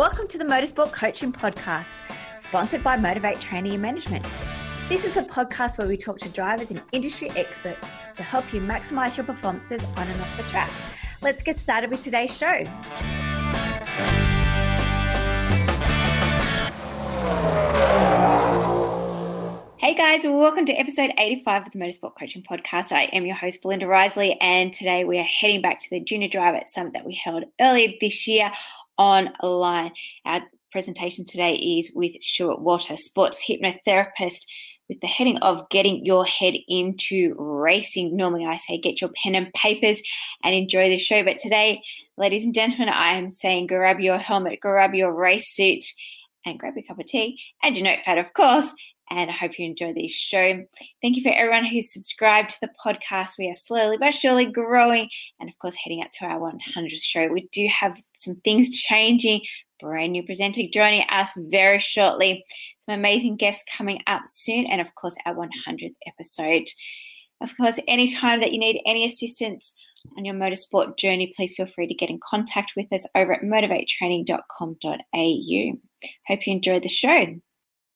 welcome to the Motorsport Coaching Podcast, sponsored by Motivate Training and Management. This is a podcast where we talk to drivers and industry experts to help you maximize your performances on and off the track. Let's get started with today's show. Hey guys, welcome to episode 85 of the Motorsport Coaching Podcast. I am your host, Belinda Risley, and today we are heading back to the Junior Driver Summit that we held earlier this year online. Our presentation today is with Stuart Walter, sports hypnotherapist, with the heading of getting your head into racing. Normally, I say get your pen and papers and enjoy the show, but today, ladies and gentlemen, I am saying grab your helmet, grab your race suit, and grab a cup of tea and your notepad, of course. And I hope you enjoy this show. Thank you for everyone who's subscribed to the podcast. We are slowly but surely growing, and of course, heading up to our 100th show. We do have some things changing. Brand new presenter joining us very shortly. Some amazing guests coming up soon, and of course, our 100th episode. Of course, anytime that you need any assistance on your motorsport journey, please feel free to get in contact with us over at motivatetraining.com.au. Hope you enjoyed the show.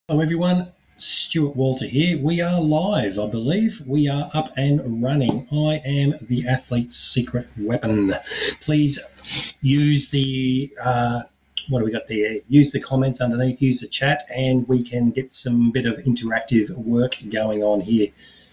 Hello, everyone. Stuart Walter here. We are live, I believe. We are up and running. I am the athlete's secret weapon. Please use the. Uh, what do we got there? Use the comments underneath, use the chat, and we can get some bit of interactive work going on here.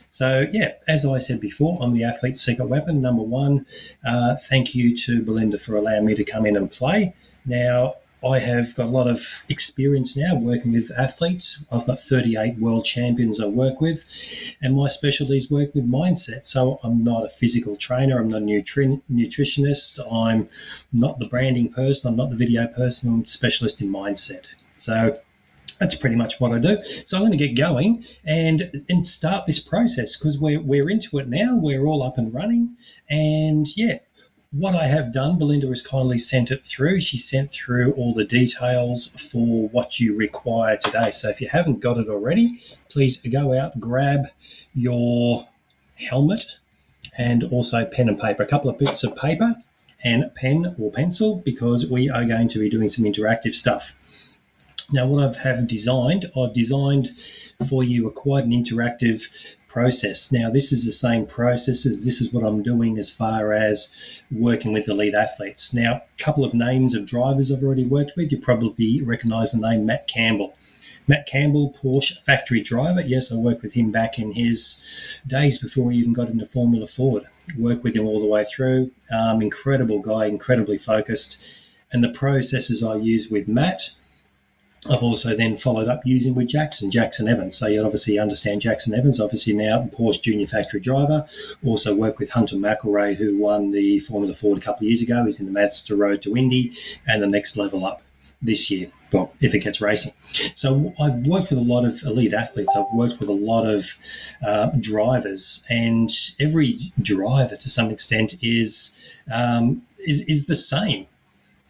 So, yeah, as I said before, I'm the athlete's secret weapon. Number one, uh, thank you to Belinda for allowing me to come in and play. Now, I have got a lot of experience now working with athletes. I've got 38 world champions I work with, and my specialty is work with mindset. So I'm not a physical trainer, I'm not a nutri- nutritionist, I'm not the branding person, I'm not the video person, I'm a specialist in mindset. So that's pretty much what I do. So I'm going to get going and and start this process because we're we're into it now. We're all up and running, and yeah, what I have done, Belinda has kindly sent it through. She sent through all the details for what you require today. So if you haven't got it already, please go out, grab your helmet and also pen and paper, a couple of bits of paper and pen or pencil because we are going to be doing some interactive stuff. Now, what I have designed, I've designed for you a quite an interactive process. Now, this is the same process as this is what I'm doing as far as working with elite athletes. Now, a couple of names of drivers I've already worked with. You probably recognize the name Matt Campbell. Matt Campbell, Porsche factory driver. Yes, I worked with him back in his days before he even got into Formula Ford. Worked with him all the way through. Um, incredible guy, incredibly focused. And the processes I use with Matt I've also then followed up using with Jackson, Jackson Evans. So you obviously understand Jackson Evans, obviously now Porsche Junior Factory driver. Also work with Hunter McElrea, who won the Formula Ford a couple of years ago. He's in the Mazda Road to Indy and the next level up this year. Well, if it gets racing. So I've worked with a lot of elite athletes. I've worked with a lot of uh, drivers, and every driver, to some extent, is um, is is the same.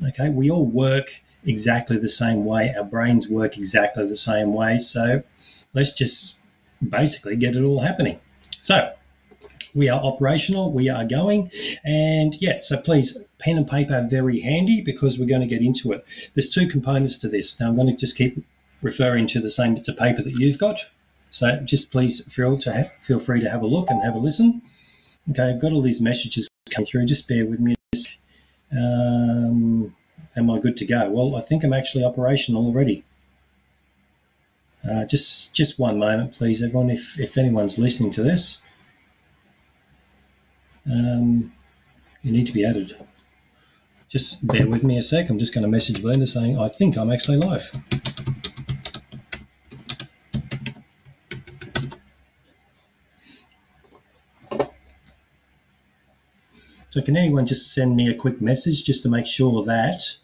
Okay, we all work exactly the same way. Our brains work exactly the same way. So let's just basically get it all happening. So we are operational, we are going, and yeah, so please, pen and paper very handy because we're going to get into it. There's two components to this. Now I'm going to just keep referring to the same bits of paper that you've got. So just please feel to feel free to have a look and have a listen. Okay, I've got all these messages coming through. Just bear with me. Um, am I good to go? Well, I think I'm actually operational already. Uh, just just one moment, please, everyone. If if anyone's listening to this, um, you need to be added. Just bear with me a sec. I'm just going to message Belinda saying I think I'm actually live. So can anyone just send me a quick message just to make sure that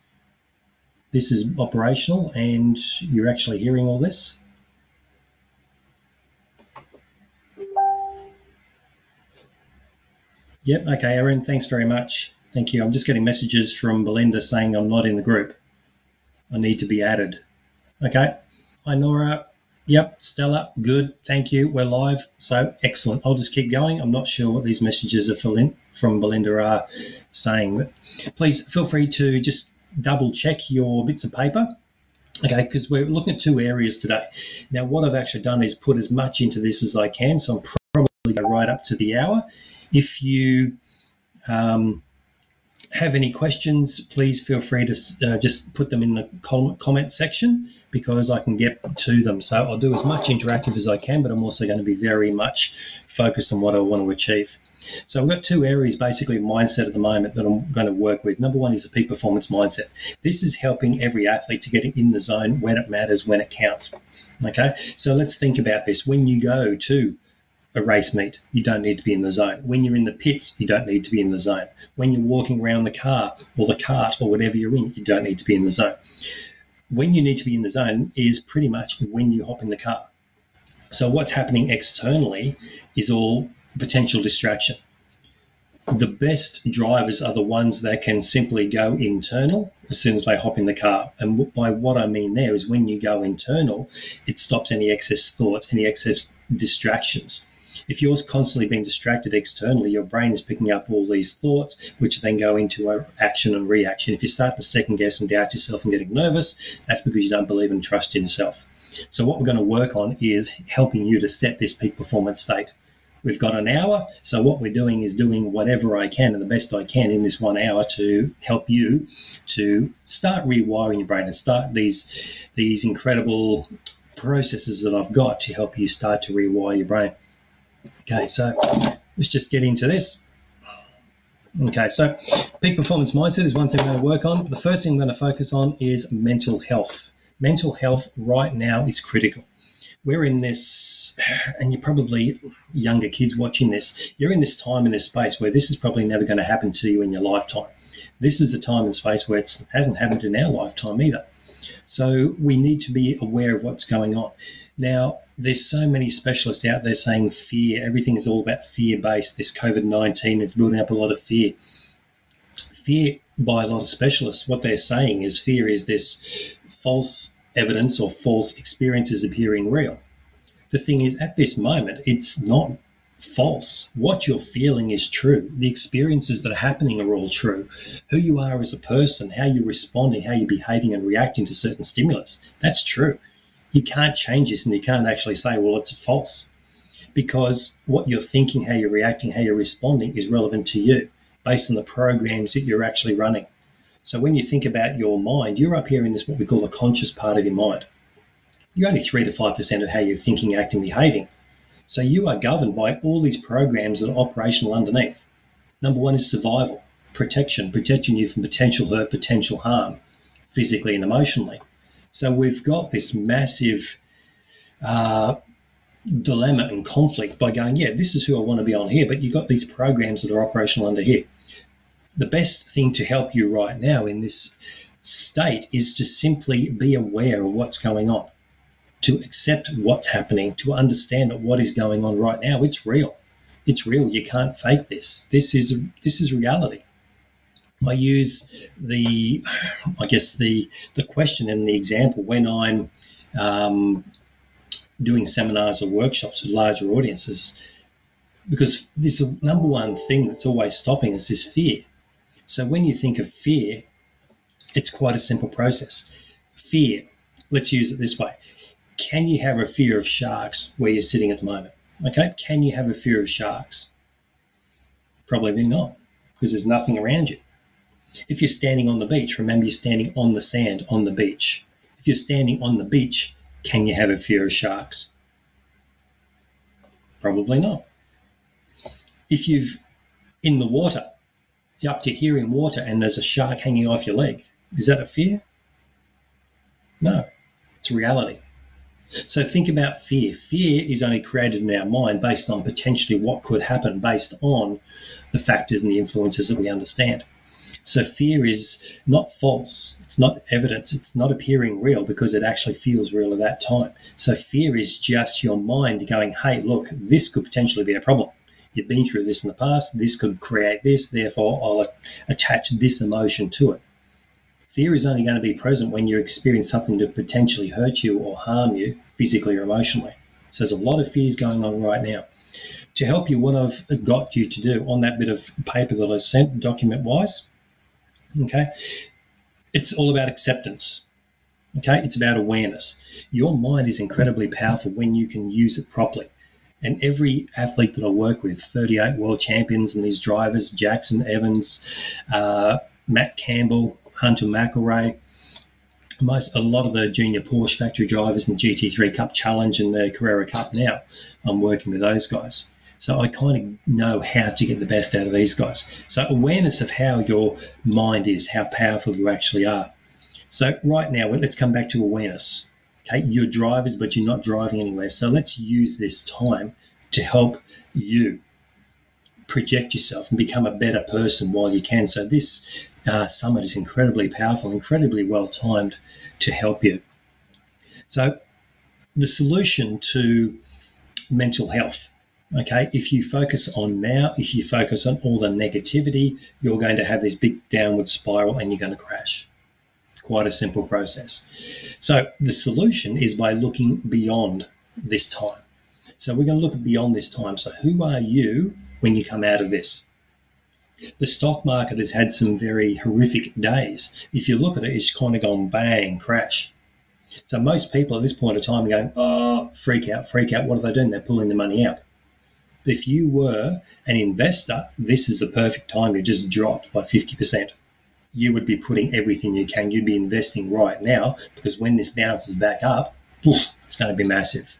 this is operational and you're actually hearing all this? Yep, okay, Aaron, thanks very much. Thank you. I'm just getting messages from Belinda saying I'm not in the group. I need to be added. Okay. Hi, Nora. Yep, Stella, good. Thank you. We're live. So excellent. I'll just keep going. I'm not sure what these messages are from Belinda are saying, but please feel free to just double check your bits of paper. Okay, because we're looking at two areas today. Now, what I've actually done is put as much into this as I can, so I'm probably go right up to the hour. If you um, have any questions, please feel free to uh, just put them in the comment section because I can get to them. So I'll do as much interactive as I can, but I'm also going to be very much focused on what I want to achieve. So I've got two areas basically of mindset at the moment that I'm going to work with. Number one is the peak performance mindset. This is helping every athlete to get in the zone when it matters, when it counts. Okay, so let's think about this. When you go to a race meet, you don't need to be in the zone. When you're in the pits, you don't need to be in the zone. When you're walking around the car or the cart or whatever you're in, you don't need to be in the zone. When you need to be in the zone is pretty much when you hop in the car. So what's happening externally is all potential distraction. The best drivers are the ones that can simply go internal as soon as they hop in the car. And by what I mean there is when you go internal, it stops any excess thoughts, any excess distractions if you're constantly being distracted externally, your brain is picking up all these thoughts, which then go into action and reaction. If you start to second guess and doubt yourself and getting nervous, that's because you don't believe and trust in yourself. So, what we're going to work on is helping you to set this peak performance state. We've got an hour, so what we're doing is doing whatever I can and the best I can in this one hour to help you to start rewiring your brain and start these these incredible processes that I've got to help you start to rewire your brain. Okay, so let's just get into this. Okay, so peak performance mindset is one thing I'm going to work on. The first thing I'm going to focus on is mental health. Mental health right now is critical. We're in this, and you're probably younger kids watching this, you're in this time in this space where this is probably never going to happen to you in your lifetime. This is a time and space where it hasn't happened in our lifetime either. So we need to be aware of what's going on. Now, there's so many specialists out there saying fear. Everything is all about fear based. This COVID 19 is building up a lot of fear. Fear, by a lot of specialists, what they're saying is fear is this false evidence or false experiences appearing real. The thing is, at this moment, it's not false. What you're feeling is true. The experiences that are happening are all true. Who you are as a person, how you're responding, how you're behaving and reacting to certain stimulus, that's true you can't change this and you can't actually say, well, it's false. Because what you're thinking, how you're reacting, how you're responding is relevant to you based on the programs that you're actually running. So when you think about your mind, you're up here in this what we call the conscious part of your mind. You're only 3 to 5% of how you're thinking, acting, behaving. So you are governed by all these programs that are operational underneath. Number one is survival, protection, protecting you from potential hurt, potential harm, physically and emotionally. So we've got this massive uh, dilemma and conflict by going, yeah, this is who I want to be on here, but you've got these programs that are operational under here. The best thing to help you right now in this state is to simply be aware of what's going on, to accept what's happening, to understand that what is going on right now, it's real. It's real. You can't fake this. This is this is reality. I use the, I guess the the question and the example when I'm um, doing seminars or workshops with larger audiences, because this number one thing that's always stopping us is fear. So when you think of fear, it's quite a simple process. Fear, let's use it this way. Can you have a fear of sharks where you're sitting at the moment? Okay, can you have a fear of sharks? Probably not, because there's nothing around you. If you're standing on the beach, remember you're standing on the sand on the beach. If you're standing on the beach, can you have a fear of sharks? Probably not. If you've in the water, you're up to here in water and there's a shark hanging off your leg, is that a fear? No, it's reality. So think about fear. Fear is only created in our mind based on potentially what could happen based on the factors and the influences that we understand. So fear is not false. It's not evidence. It's not appearing real because it actually feels real at that time. So fear is just your mind going, hey, look, this could potentially be a problem. You've been through this in the past. This could create this. Therefore, I'll attach this emotion to it. Fear is only going to be present when you experience something to potentially hurt you or harm you physically or emotionally. So there's a lot of fears going on right now. To help you, what I've got you to do on that bit of paper that I sent document wise, Okay. it's all about acceptance. Okay, it's about awareness. Your mind is incredibly powerful when you can use it properly. And every athlete that I work with, 38 world champions and these drivers, Jackson Evans, uh, Matt Campbell, Hunter McElrea, most a lot of the junior Porsche factory drivers in the GT3 Cup Challenge and the Carrera Cup now, I'm working with those guys. So I kind of know how to get the best out of these guys. So awareness of how your mind is, how powerful you actually are. So right now, let's come back to awareness. Okay, you're drivers, but you're not driving anywhere. So let's use this time to help you project yourself and become a better person while you can. So this uh, summit is incredibly powerful, incredibly well timed to help you. So the solution to mental health Okay, if you focus on now, if you focus on all the negativity, you're going to have this big downward spiral and you're going to crash. Quite a simple process. So, the solution is by looking beyond this time. So, we're going to look beyond this time. So, who are you when you come out of this? The stock market has had some very horrific days. If you look at it, it's kind of gone bang, crash. So, most people at this point of time are going, oh, freak out, freak out. What are they doing? They're pulling the money out if you were an investor, this is the perfect time to just drop by 50%. You would be putting everything you can. You'd be investing right now because when this bounces back up, it's going to be massive.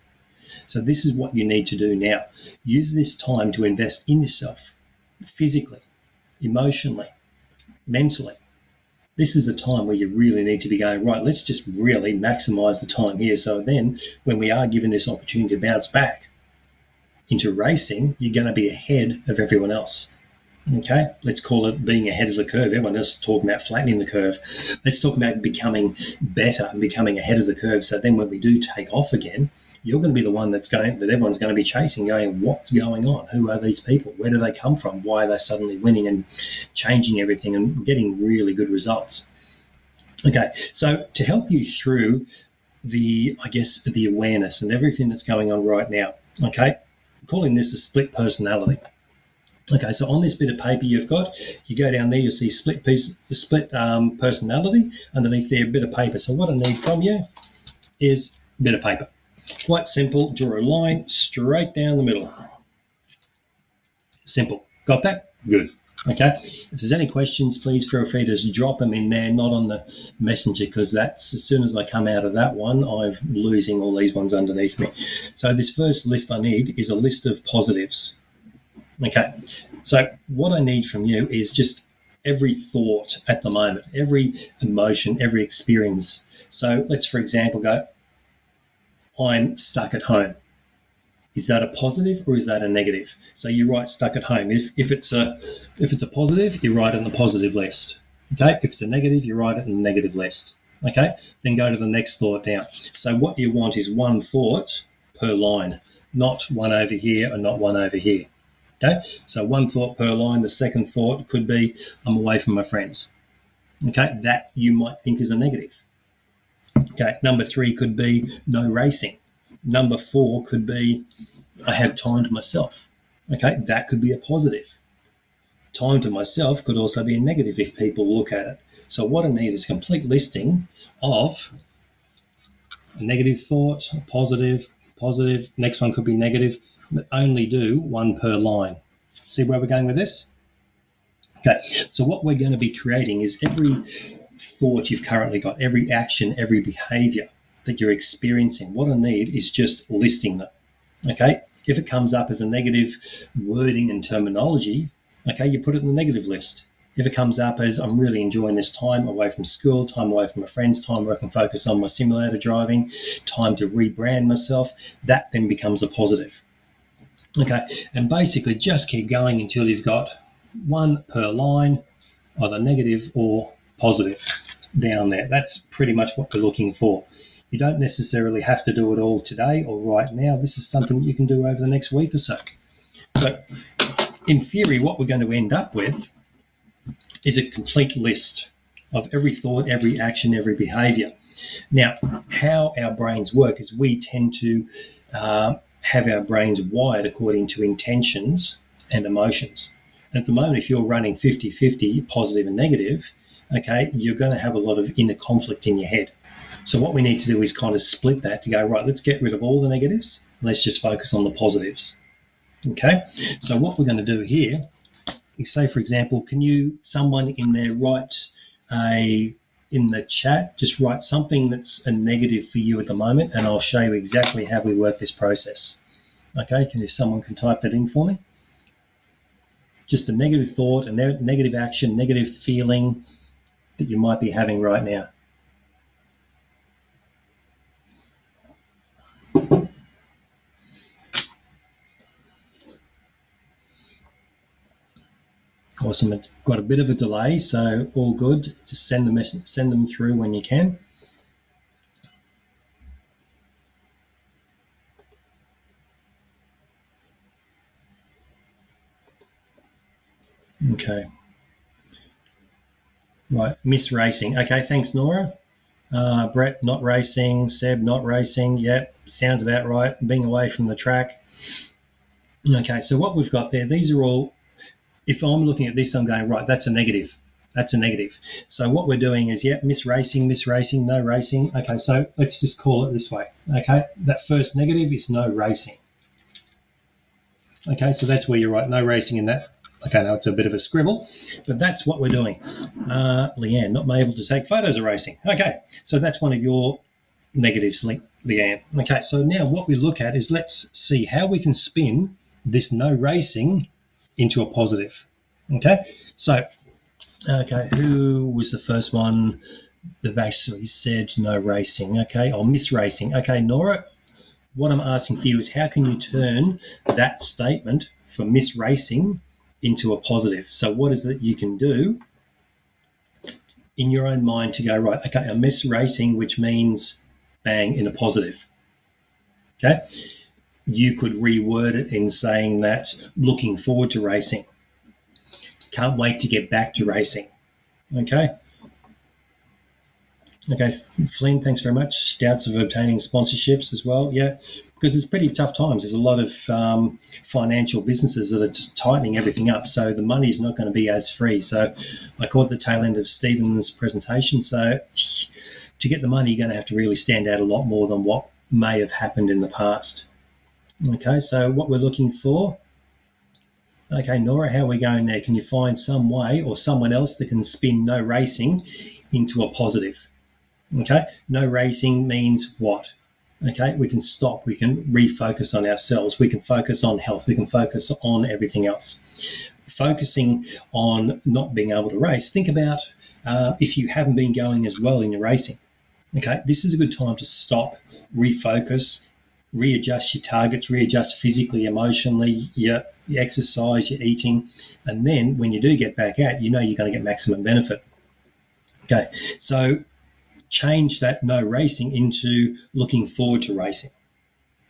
So, this is what you need to do now. Use this time to invest in yourself physically, emotionally, mentally. This is a time where you really need to be going, right, let's just really maximize the time here. So then, when we are given this opportunity to bounce back, into racing, you're going to be ahead of everyone else. Okay, let's call it being ahead of the curve. Everyone is talking about flattening the curve. Let's talk about becoming better and becoming ahead of the curve. So then, when we do take off again, you're going to be the one that's going that everyone's going to be chasing, going, what's going on? Who are these people? Where do they come from? Why are they suddenly winning and changing everything and getting really good results? Okay, so to help you through the, I guess, the awareness and everything that's going on right now. Okay, calling this a split personality. Okay, so on this bit of paper you've got, you go down there, you'll see split piece, split um, personality underneath there, a bit of paper. So what I need from you is a bit of paper. Quite simple. Draw a line straight down the middle. Simple. Got that? Good. Okay. If there's any questions, please feel free to drop them in there, not on the messenger, because that's as soon as I come out of that one, I'm losing all these ones underneath me. So this first list I need is a list of positives. Okay. So what I need from you is just every thought at the moment, every emotion, every experience. So let's, for example, go, I'm stuck at home is that a positive or is that a negative? So you write stuck at home. If, if it's a if it's a positive, you write it in the positive list. Okay. If it's a negative, you write it in the negative list. Okay. Then go to the next thought down. So what you want is one thought per line, not one over here and not one over here. Okay. So one thought per line. The second thought could be I'm away from my friends. Okay. That you might think is a negative. Okay. Number three could be no racing number four could be I have time to myself. Okay, that could be a positive. Time to myself could also be a negative if people look at it. So what I need is a complete listing of a negative thought, a positive, positive. Next one could be negative, but only do one per line. See where we're going with this? Okay, so what we're going to be creating is every thought you've currently got, every action, every behavior that you're experiencing. What I need is just listing them. Okay. If it comes up as a negative wording and terminology, okay, you put it in the negative list. If it comes up as I'm really enjoying this time away from school, time away from my friends, time where I can focus on my simulator driving, time to rebrand myself, that then becomes a positive. Okay, and basically just keep going until you've got one per line, either negative or positive down there. That's pretty much what we're looking for. You don't necessarily have to do it all today or right now. This is something you can do over the next week or so. So, in theory, what we're going to end up with is a complete list of every thought, every action, every behavior. Now, how our brains work is we tend to uh, have our brains wired according to intentions and emotions. And at the moment, if you're running 50 50 positive and negative, okay, you're going to have a lot of inner conflict in your head. So what we need to do is kind of split that to go, right, let's get rid of all the negatives. and Let's just focus on the positives. Okay. So what we're going to do here is say, for example, can you, someone in there write a, in the chat, just write something that's a negative for you at the moment, and I'll show you exactly how we work this process. Okay. Can if someone can type that in for me? Just a negative thought, a negative action, negative feeling that you might be having right now. Awesome. It's got a bit of a delay, so all good. Just send them send them through when you can. Okay. Right, miss racing. Okay, thanks, Nora. Uh, Brett, not racing. Seb, not racing. Yep, sounds about right. Being away from the track. Okay, so what we've got there, these are all if I'm looking at this, I'm going, right, that's a negative. That's a negative. So what we're doing is, yeah, miss racing, miss racing, no racing. Okay, so let's just call it this way. Okay, that first negative is no racing. Okay, so that's where you're right, no racing in that. Okay, now it's a bit of a scribble, but that's what we're doing. Uh, Leanne, not able to take photos of racing. Okay, so that's one of your negatives, Leanne. Okay, so now what we look at is let's see how we can spin this no racing into a positive. Okay, so okay, who was the first one that basically said no racing? Okay, or miss racing. Okay, Nora, what I'm asking for you is how can you turn that statement for miss racing into a positive? So, what is it you can do in your own mind to go right? Okay, a miss racing, which means bang in a positive. Okay you could reword it in saying that looking forward to racing. Can't wait to get back to racing. Okay. Okay, Flynn, thanks very much. Doubts of obtaining sponsorships as well. Yeah, because it's pretty tough times. There's a lot of um, financial businesses that are just tightening everything up, so the money's not going to be as free. So I caught the tail end of Stephen's presentation. So to get the money, you're going to have to really stand out a lot more than what may have happened in the past. Okay, so what we're looking for. Okay, Nora, how are we going there? Can you find some way or someone else that can spin no racing into a positive? Okay, no racing means what? Okay, we can stop, we can refocus on ourselves, we can focus on health, we can focus on everything else. Focusing on not being able to race, think about uh, if you haven't been going as well in your racing. Okay, this is a good time to stop, refocus, readjust your targets, readjust physically, emotionally, your, your exercise, your eating, and then when you do get back out, you know you're going to get maximum benefit. Okay, so change that no racing into looking forward to racing.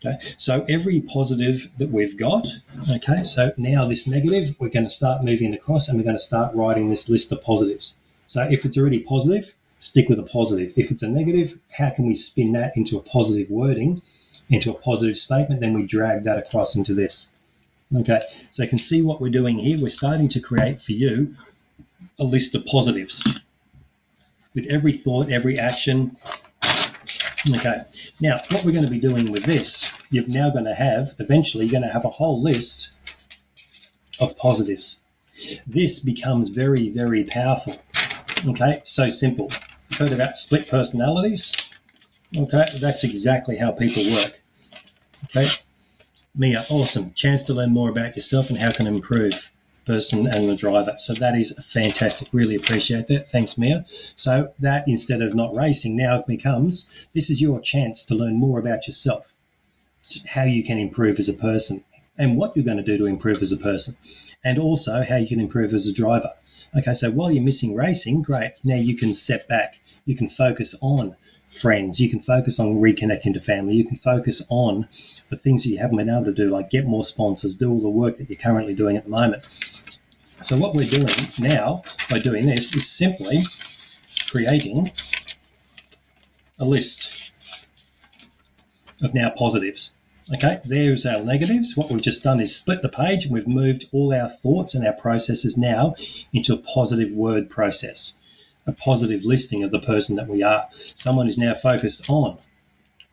Okay, so every positive that we've got, okay, so now this negative, we're going to start moving across and we're going to start writing this list of positives. So if it's already positive, stick with a positive. If it's a negative, how can we spin that into a positive wording into a positive statement, then we drag that across into this. Okay, so you can see what we're doing here. We're starting to create for you a list of positives with every thought, every action. Okay, now what we're going to be doing with this, you're now going to have, eventually, you're going to have a whole list of positives. This becomes very, very powerful. Okay, so simple. Heard about split personalities? Okay, that's exactly how people work. Okay, Mia, awesome. Chance to learn more about yourself and how can improve person and the driver. So that is fantastic. Really appreciate that. Thanks, Mia. So that instead of not racing, now it becomes this is your chance to learn more about yourself, how you can improve as a person, and what you're going to do to improve as a person, and also how you can improve as a driver. Okay, so while you're missing racing, great. Now you can step back. You can focus on friends. You can focus on reconnecting to family. You can focus on the things that you haven't been able to do, like get more sponsors, do all the work that you're currently doing at the moment. So what we're doing now by doing this is simply creating a list of now positives. Okay, there's our negatives. What we've just done is split the page and we've moved all our thoughts and our processes now into a positive word process. A positive listing of the person that we are. Someone who's now focused on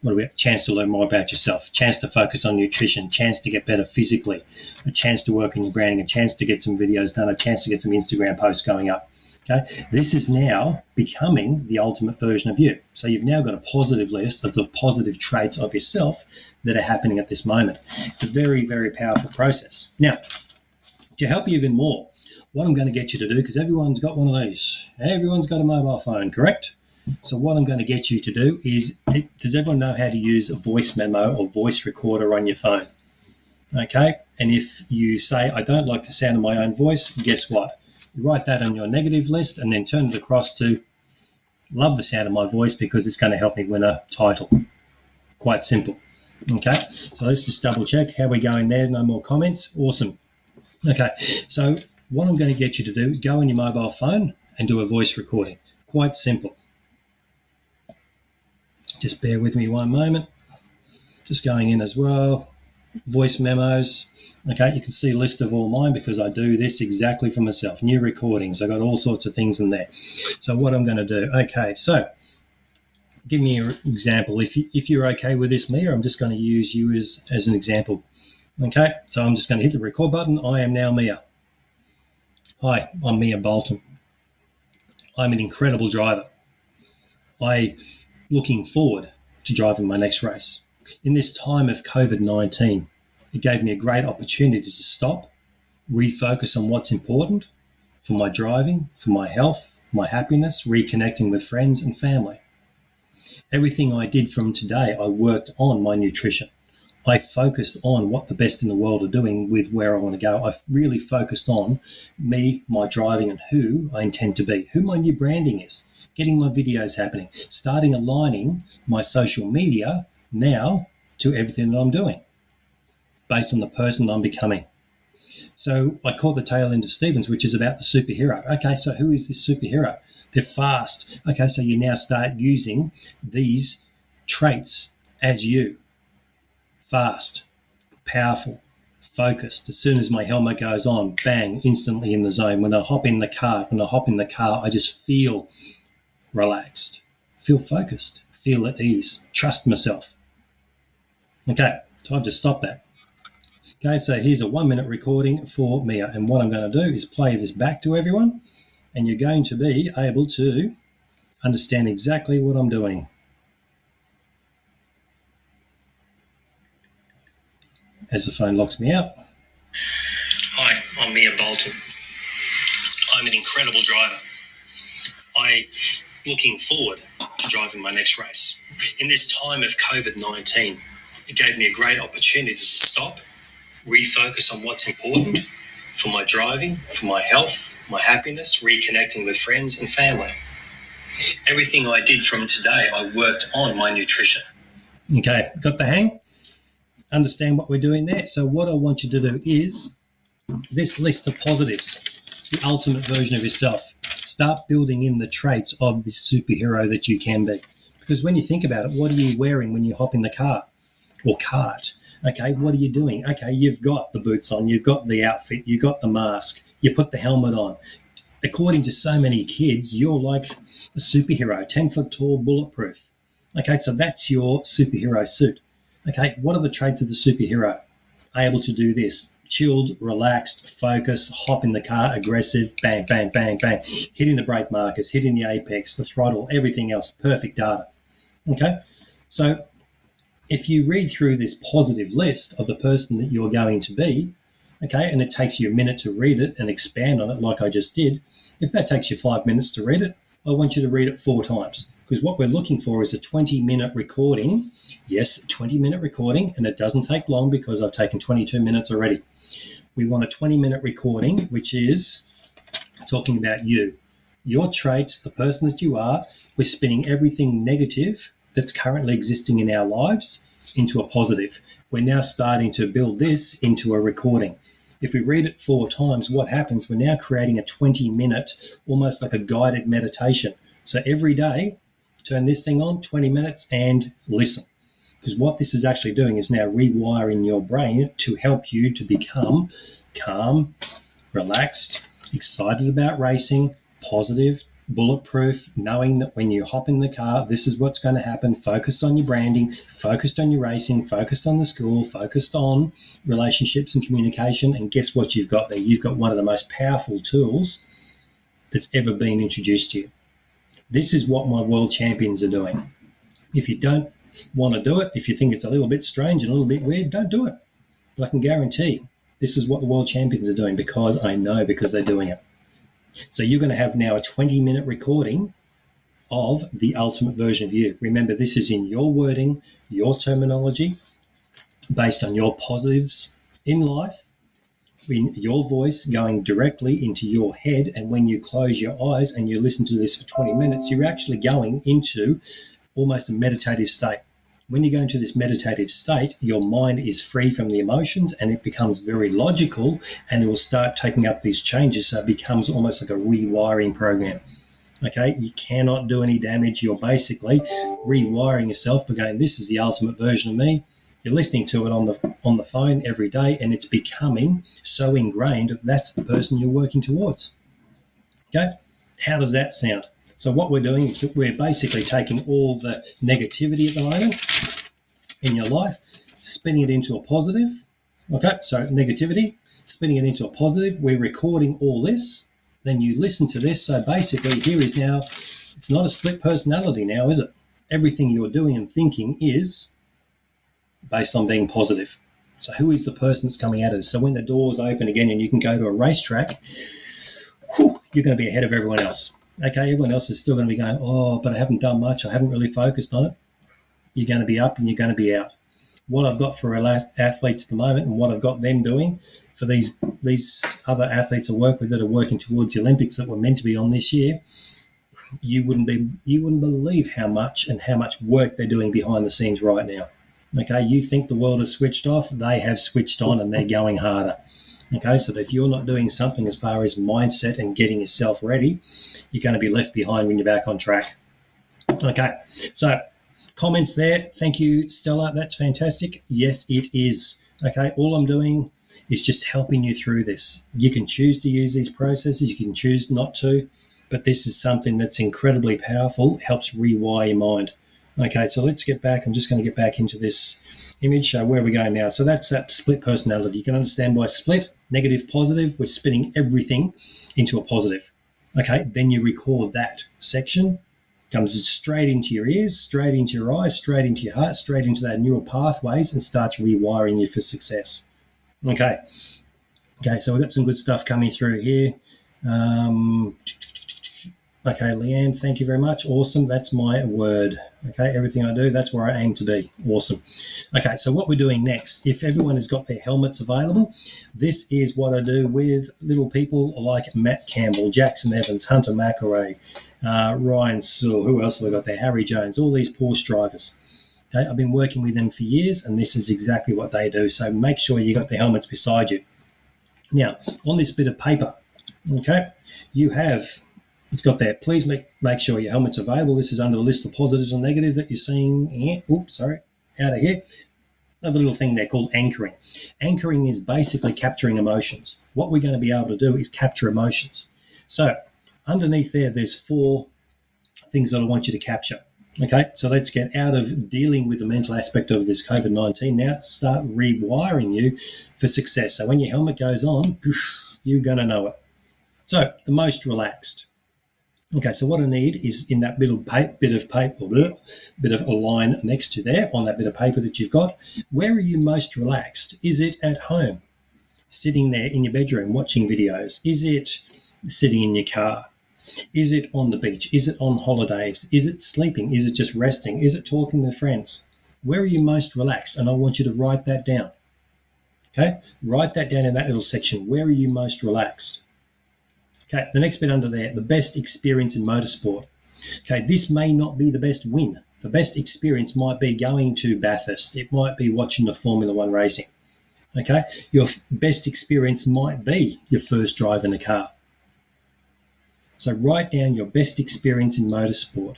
what do we have? chance to learn more about yourself, chance to focus on nutrition, chance to get better physically, a chance to work in your branding, a chance to get some videos done, a chance to get some Instagram posts going up. Okay, this is now becoming the ultimate version of you. So you've now got a positive list of the positive traits of yourself that are happening at this moment. It's a very, very powerful process. Now, to help you even more, what I'm going to get you to do, because everyone's got one of these, everyone's got a mobile phone, correct? So what I'm going to get you to do is, does everyone know how to use a voice memo or voice recorder on your phone? Okay, and if you say, I don't like the sound of my own voice, guess what? You write that on your negative list and then turn it across to love the sound of my voice because it's going to help me win a title. Quite simple. Okay, so let's just double check how we're going there. No more comments. Awesome. Okay, so what I'm going to get you to do is go on your mobile phone and do a voice recording. Quite simple. Just bear with me one moment. Just going in as well. Voice memos. Okay, you can see a list of all mine because I do this exactly for myself. New recordings. I got all sorts of things in there. So what I'm going to do. Okay, so give me an example. If you, if you're okay with this, Mia, I'm just going to use you as as an example. Okay, so I'm just going to hit the record button. I am now Mia. Hi, I'm Mia Bolton. I'm an incredible driver. I looking forward to driving my next race. In this time of COVID 19, it gave me a great opportunity to stop, refocus on what's important for my driving, for my health, my happiness, reconnecting with friends and family. Everything I did from today, I worked on my nutrition. I focused on what the best in the world are doing with where I want to go. I've really focused on me, my driving, and who I intend to be, who my new branding is getting my videos happening, starting aligning my social media now to everything that I'm doing based on the person I'm becoming. So I call the tail end of Stevens, which is about the superhero. Okay, so who is this superhero? They're fast. Okay, so you now start using these traits as you fast, powerful, focused. As soon as my helmet goes on, bang, instantly in the zone. When I hop in the car, when I hop in the car, I just feel relaxed, feel focused, feel at ease, trust myself. Okay, time to stop that. Okay, so here's a one minute recording for Mia. And what I'm going to do is play this back to everyone, and you're going to be able to understand exactly what I'm doing. As the phone locks me out. Hi, I'm Mia Bolton. I'm an incredible driver. I looking forward to driving my next race. In this time of COVID 19, it gave me a great opportunity to stop, refocus on what's important for my driving, for my health, my happiness, reconnecting with friends and family. Everything I did from today, I worked on my nutrition. Okay, got the hang? Understand what we're doing there? So, what I want you to do is this list of positives, the ultimate version of yourself start building in the traits of this superhero that you can be. Because when you think about it, what are you wearing when you hop in the car or cart? Okay, what are you doing? Okay, you've got the boots on, you've got the outfit, you've got the mask, you put the helmet on. According to so many kids, you're like a superhero, 10 foot tall, bulletproof. Okay, so that's your superhero suit. Okay, what are the traits of the superhero? Able to do this, chilled, relaxed, focused, hop in the car, aggressive, bang, bang, bang, bang, hitting the brake markers, hitting the apex, the throttle, everything else, perfect data. Okay, so if you read through this positive list of the person that you're going to be, okay, and it takes you a minute to read it and expand on it like I just did, if that takes you five minutes to read it, I want you to read it four times because what we're looking for is a 20 minute recording. Yes, 20 minute recording, and it doesn't take long because I've taken 22 minutes already we want a 20 minute recording, which is talking about you, your traits, the person that you are. We're spinning everything negative that's currently existing in our lives into a positive. We're now starting to build this into a recording. If we read it four times, what happens? We're now creating a 20 minute, almost like a guided meditation. So every day, turn this thing on 20 minutes and listen because what this is actually doing is now rewiring your brain to help you to become calm, relaxed, excited about racing, positive, bulletproof, knowing that when you hop in the car, this is what's going to happen. Focused on your branding, focused on your racing, focused on the school, focused on relationships and communication. And guess what you've got there? You've got one of the most powerful tools that's ever been introduced to you. This is what my world champions are doing. If you don't want to do it, if you think it's a little bit strange and a little bit weird, don't do it. But I can guarantee this is what the world champions are doing because I know because they're doing it. So you're going to have now a 20 minute recording of the ultimate version of you. Remember, this is in your wording, your terminology, based on your positives in life, in your voice going directly into your head. And when you close your eyes and you listen to this for 20 minutes, you're actually going into almost a meditative state. When you go into this meditative state, your mind is free from the emotions and it becomes very logical and it will start taking up these changes. So it becomes almost like a rewiring program. Okay, you cannot do any damage. You're basically rewiring yourself by going, This is the ultimate version of me. You're listening to it on the on the phone every day, and it's becoming so ingrained that's the person you're working towards. Okay, how does that sound? So what we're doing is we're basically taking all the negativity at the moment in your life, spinning it into a positive. Okay, so negativity, spinning it into a positive. We're recording all this. Then you listen to this. So basically, here is now, it's not a split personality now, is it? Everything you're doing and thinking is based on being positive. So who is the person that's coming at us? So when the doors open again and you can go to a racetrack, whew, you're going to be ahead of everyone else okay, everyone else is still going to be going, oh, but I haven't done much. I haven't really focused on it. You're going to be up and you're going to be out. What I've got for athletes at the moment and what I've got them doing for these these other athletes I work with that are working towards the Olympics that were meant to be on this year, you wouldn't be you wouldn't believe how much and how much work they're doing behind the scenes right now. Okay, you think the world has switched off, they have switched on and they're going harder. Okay, so if you're not doing something as far as mindset and getting yourself ready, you're going to be left behind when you're back on track. Okay, so comments there. Thank you, Stella. That's fantastic. Yes, it is. Okay, all I'm doing is just helping you through this. You can choose to use these processes, you can choose not to, but this is something that's incredibly powerful, helps rewire your mind. Okay, so let's get back. I'm just going to get back into this image. Uh, where are we going now? So that's that split personality. You can understand why split, negative, positive. We're spinning everything into a positive. Okay, then you record that section. Comes straight into your ears, straight into your eyes, straight into your heart, straight into that neural pathways and starts rewiring you for success. Okay. Okay, so we've got some good stuff coming through here. Um, Okay, Leanne, thank you very much. Awesome. That's my word. Okay, everything I do, that's where I aim to be. Awesome. Okay, so what we're doing next, if everyone has got their helmets available, this is what I do with little people like Matt Campbell, Jackson Evans, Hunter McElrea, uh, Ryan Sewell, who else have I got there? Harry Jones, all these Porsche drivers. Okay, I've been working with them for years, and this is exactly what they do. So make sure you got the helmets beside you. Now, on this bit of paper, okay, you have it's got that. Please make, make sure your helmet's available. This is under the list of positives and negatives that you're seeing here. Oops, sorry, out of here. Another little thing there called anchoring. Anchoring is basically capturing emotions. What we're going to be able to do is capture emotions. So underneath there, there's four things that I want you to capture. Okay, so let's get out of dealing with the mental aspect of this COVID 19. Now start rewiring you for success. So when your helmet goes on, you're going to know it. So the most relaxed. Okay, so what I need is in that little paper, bit of paper, bit of a line next to there on that bit of paper that you've got. Where are you most relaxed? Is it at home, sitting there in your bedroom watching videos? Is it sitting in your car? Is it on the beach? Is it on holidays? Is it sleeping? Is it just resting? Is it talking with friends? Where are you most relaxed? And I want you to write that down. Okay, write that down in that little section. Where are you most relaxed? Okay, the next bit under there, the best experience in motorsport. Okay, this may not be the best win. The best experience might be going to Bathurst. It might be watching the Formula One racing. Okay, your best experience might be your first drive in a car. So write down your best experience in motorsport.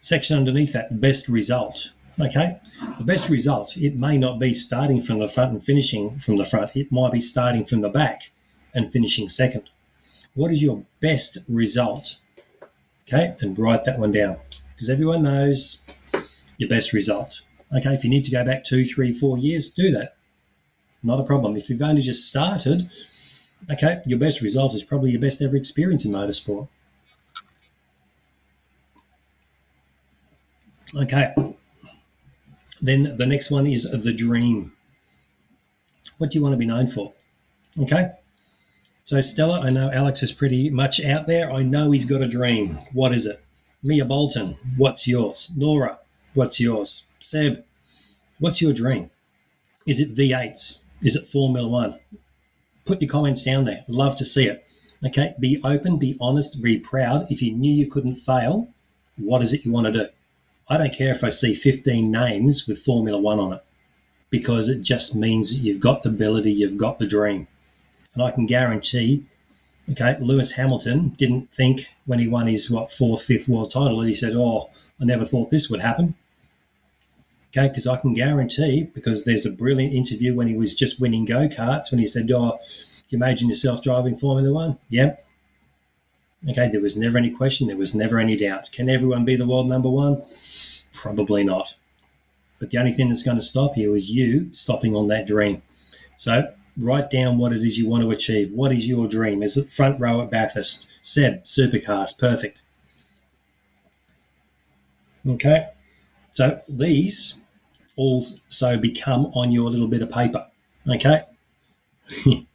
Section underneath that, best result. Okay, the best result, it may not be starting from the front and finishing from the front. It might be starting from the back and finishing second. What is your best result? Okay, and write that one down because everyone knows your best result. Okay, if you need to go back two, three, four years, do that. Not a problem. If you've only just started, okay, your best result is probably your best ever experience in motorsport. Okay. Then the next one is the dream. What do you want to be known for? Okay. So Stella, I know Alex is pretty much out there. I know he's got a dream. What is it? Mia Bolton, what's yours? Nora, what's yours? Seb, what's your dream? Is it V8s? Is it Formula One? Put your comments down there. Love to see it. Okay, be open, be honest, be proud. If you knew you couldn't fail, what is it you want to do? I don't care if I see 15 names with Formula One on it because it just means you've got the ability, you've got the dream. And I can guarantee, okay, Lewis Hamilton didn't think when he won his, what, fourth, fifth world title, that he said, oh, I never thought this would happen. Okay, because I can guarantee, because there's a brilliant interview when he was just winning go karts, when he said, oh, you imagine yourself driving Formula One? Yep, Okay, there was never any question, there was never any doubt. Can everyone be the world number one? Probably not. But the only thing that's going to stop you is you stopping on that dream. So write down what it is you want to achieve. What is your dream? Is it front row at Bathurst? Seb, supercars, perfect. Okay, so these also become on your little bit of paper. Okay.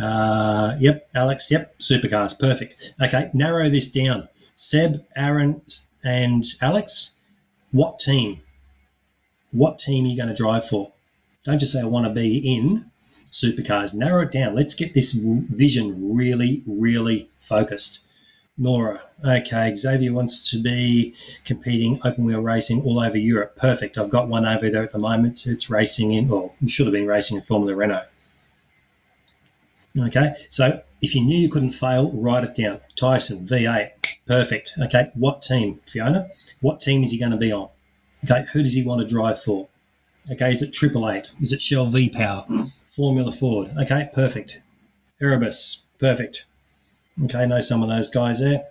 Uh, yep, Alex. Yep, supercars. Perfect. Okay, narrow this down. Seb, Aaron, and Alex. What team? What team are you going to drive for? Don't just say I want to be in supercars. Narrow it down. Let's get this vision really, really focused. Nora, okay, Xavier wants to be competing open wheel racing all over Europe. Perfect. I've got one over there at the moment. It's racing in, well, should have been racing in Formula Renault. Okay, so if you knew you couldn't fail, write it down. Tyson, V8, perfect. Okay, what team, Fiona? What team is he going to be on? Okay, who does he want to drive for? Okay, is it Triple Eight? Is it Shell V Power? Formula Ford? Okay, perfect. Erebus, perfect. Okay, know some of those guys there.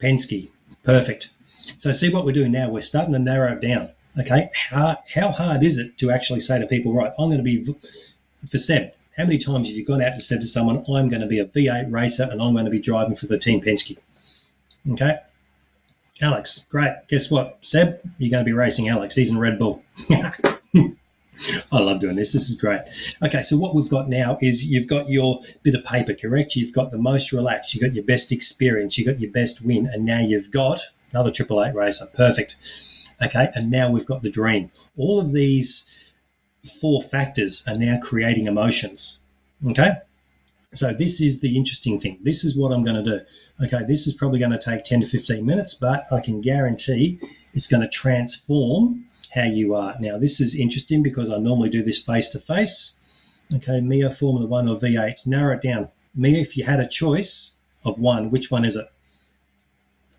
Penske, perfect. So see what we're doing now. We're starting to narrow down. Okay, how, how hard is it to actually say to people, right, I'm going to be for Seb, how many times have you gone out and said to someone, I'm going to be a V8 racer and I'm going to be driving for the Team Penske? Okay. Alex, great. Guess what? Seb, you're going to be racing Alex. He's in Red Bull. I love doing this. This is great. Okay, so what we've got now is you've got your bit of paper, correct? You've got the most relaxed, you've got your best experience, you've got your best win, and now you've got another Triple Eight racer. Perfect. Okay, and now we've got the dream. All of these four factors are now creating emotions. Okay? So this is the interesting thing. This is what I'm going to do. Okay, this is probably going to take 10 to 15 minutes, but I can guarantee it's going to transform how you are. Now, this is interesting because I normally do this face to face. Okay, Mia, Formula One or V8s. Narrow it down. Mia, if you had a choice of one, which one is it?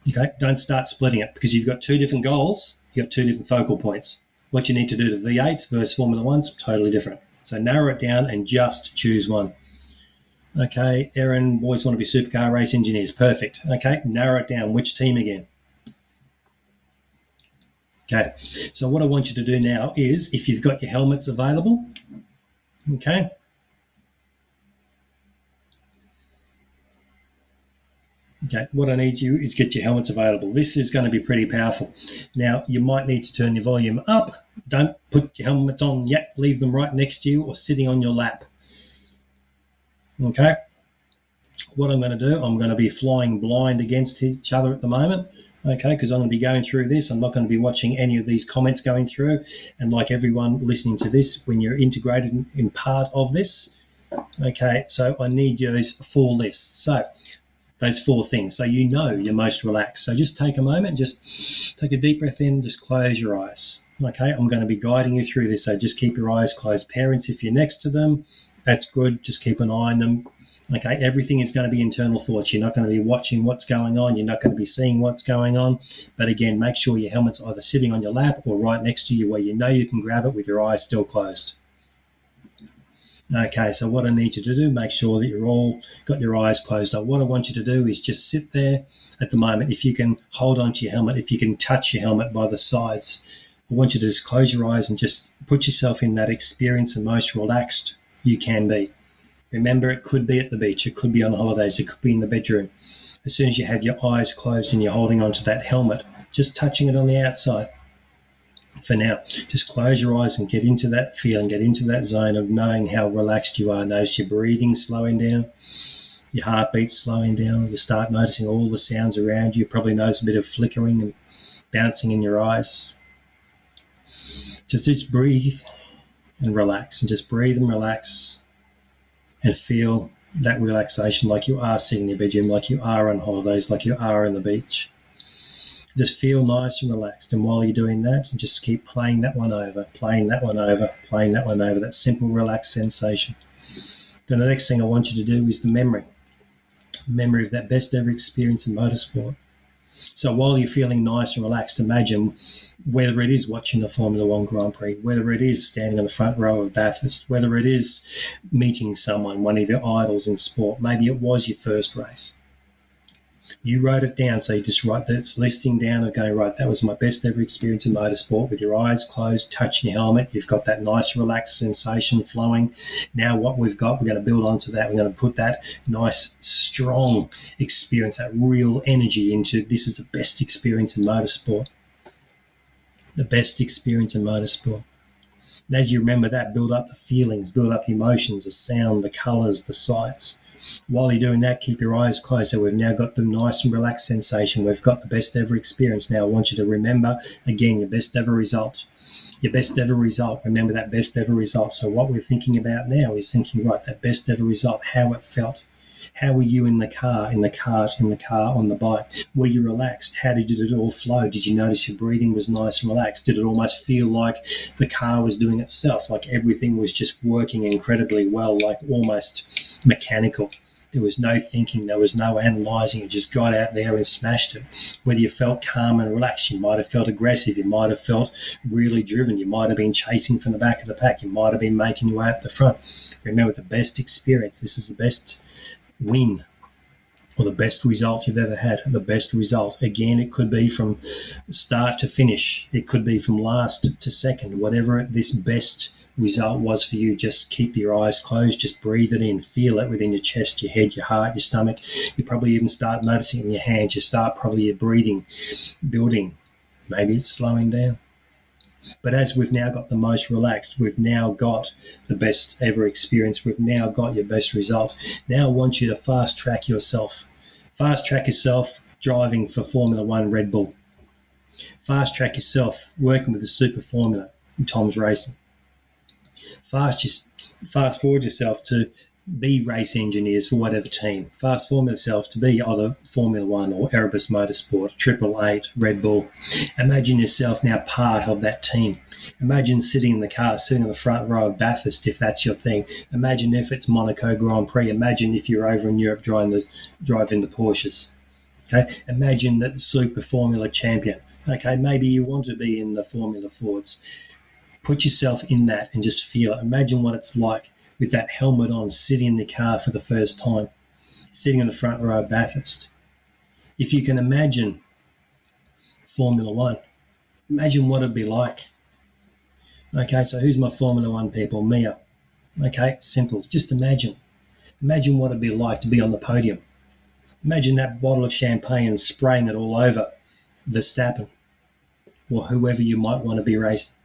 Okay, don't start splitting it because you've got two different goals, you've got two different focal points. What you need to do to V8s versus Formula Ones, totally different. So narrow it down and just choose one. Okay, Aaron, boys want to be supercar race engineers. Perfect. Okay, narrow it down. Which team again? Okay, so what I want you to do now is if you've got your helmets available, okay, Okay, what I need you is get your helmets available. This is going to be pretty powerful. Now, you might need to turn your volume up. Don't put your helmets on yet. Leave them right next to you or sitting on your lap. Okay, what I'm going to do, I'm going to be flying blind against each other at the moment. Okay, because I'm going to be going through this. I'm not going to be watching any of these comments going through. And like everyone listening to this, when you're integrated in, part of this, okay, so I need those four lists. So those four things so you know you're most relaxed. So just take a moment, just take a deep breath in, just close your eyes. Okay, I'm going to be guiding you through this, so just keep your eyes closed. Parents, if you're next to them, that's good. Just keep an eye on them. Okay, everything is going to be internal thoughts. You're not going to be watching what's going on. You're not going to be seeing what's going on. But again, make sure your helmet's either sitting on your lap or right next to you where you know you can grab it with your eyes still closed. Okay, so what I need you to do, make sure that you're all got your eyes closed up. What I want you to do is just sit there at the moment. If you can hold onto your helmet, if you can touch your helmet by the sides, I want you to just close your eyes and just put yourself in that experience and most relaxed you can be. Remember, it could be at the beach, it could be on holidays, it could be in the bedroom. As soon as you have your eyes closed and you're holding onto that helmet, just touching it on the outside, for now. Just close your eyes and get into that feeling, get into that zone of knowing how relaxed you are. Notice your breathing slowing down, your heartbeat slowing down. You start noticing all the sounds around you. you probably notice a bit of flickering and bouncing in your eyes. Just, just breathe and relax, and just breathe and relax and feel that relaxation like you are sitting in your bedroom, like you are on holidays, like you are on the beach just feel nice and relaxed. And while you're doing that, just keep playing that one over, playing that one over, playing that one over, that simple, relaxed sensation. Then the next thing I want you to do is the memory. Memory of that best ever experience in motorsport. So while you're feeling nice and relaxed, imagine whether it is watching the Formula One Grand Prix, whether it is standing on the front row of Bathurst, whether it is meeting someone, one of your idols in sport, maybe it was your first race you write it down. So you just write that it's listing down and going, right, that was my best ever experience in motorsport with your eyes closed, touching your helmet. You've got that nice relaxed sensation flowing. Now what we've got, we're going to build onto that. We're going to put that nice, strong experience, that real energy into this is the best experience in motorsport. The best experience in motorsport. And as you remember that, build up the feelings, build up the emotions, the sound, the colours, the sights. While you're doing that, keep your eyes closed. So we've now got the nice and relaxed sensation. We've got the best ever experience. Now I want you to remember again your best ever result. Your best ever result. Remember that best ever result. So what we're thinking about now is thinking, right, that best ever result, how it felt. How were you in the car, in the kart, in the car, on the bike? Were you relaxed? How did did it all flow? Did you notice your breathing was nice and relaxed? Did it almost feel like the car was doing itself, like everything was just working incredibly well, like almost mechanical? There was no thinking, there was no analysing. You just got out there and smashed it. Whether you felt calm and relaxed, you might have felt aggressive, you might have felt really driven, you might have been chasing from the back of the pack, you might have been making your way up the front. Remember, the best experience, this is the best win or the best result you've ever had, the best result. Again, it could be from start to finish, it could be from last to second, whatever this best result was for you. Just keep your eyes closed, just breathe it in, feel it within your chest, your head, your heart, your stomach. You probably even start noticing in your hands, you start probably your breathing building. Maybe it's slowing down. But as we've now got the most relaxed, we've now got the best ever experience, we've now got your best result. Now I want you to fast track yourself. Fast track yourself driving for Formula One Red Bull. Fast track yourself working with the Super Formula Tom's Racing. Fast, just fast forward yourself to be race engineers for whatever team. Fast forward yourself to be either Formula One or Erebus Motorsport, Triple Eight, Red Bull. Imagine yourself now part of that team. Imagine sitting in the car, sitting in the front row of Bathurst, if that's your thing. Imagine if it's Monaco Grand Prix. Imagine if you're over in Europe driving the driving the Porsches. Okay. Imagine that the Super Formula champion. Okay. Maybe you want to be in the Formula Fords. Put yourself in that and just feel it. Imagine what it's like with that helmet on, sitting in the car for the first time, sitting in the front row of Bathurst. If you can imagine Formula One, imagine what it'd be like. Okay, so who's my Formula One people? Mia. Okay, simple. Just imagine. Imagine what it'd be like to be on the podium. Imagine that bottle of champagne spraying it all over Verstappen or whoever you might want to be racing.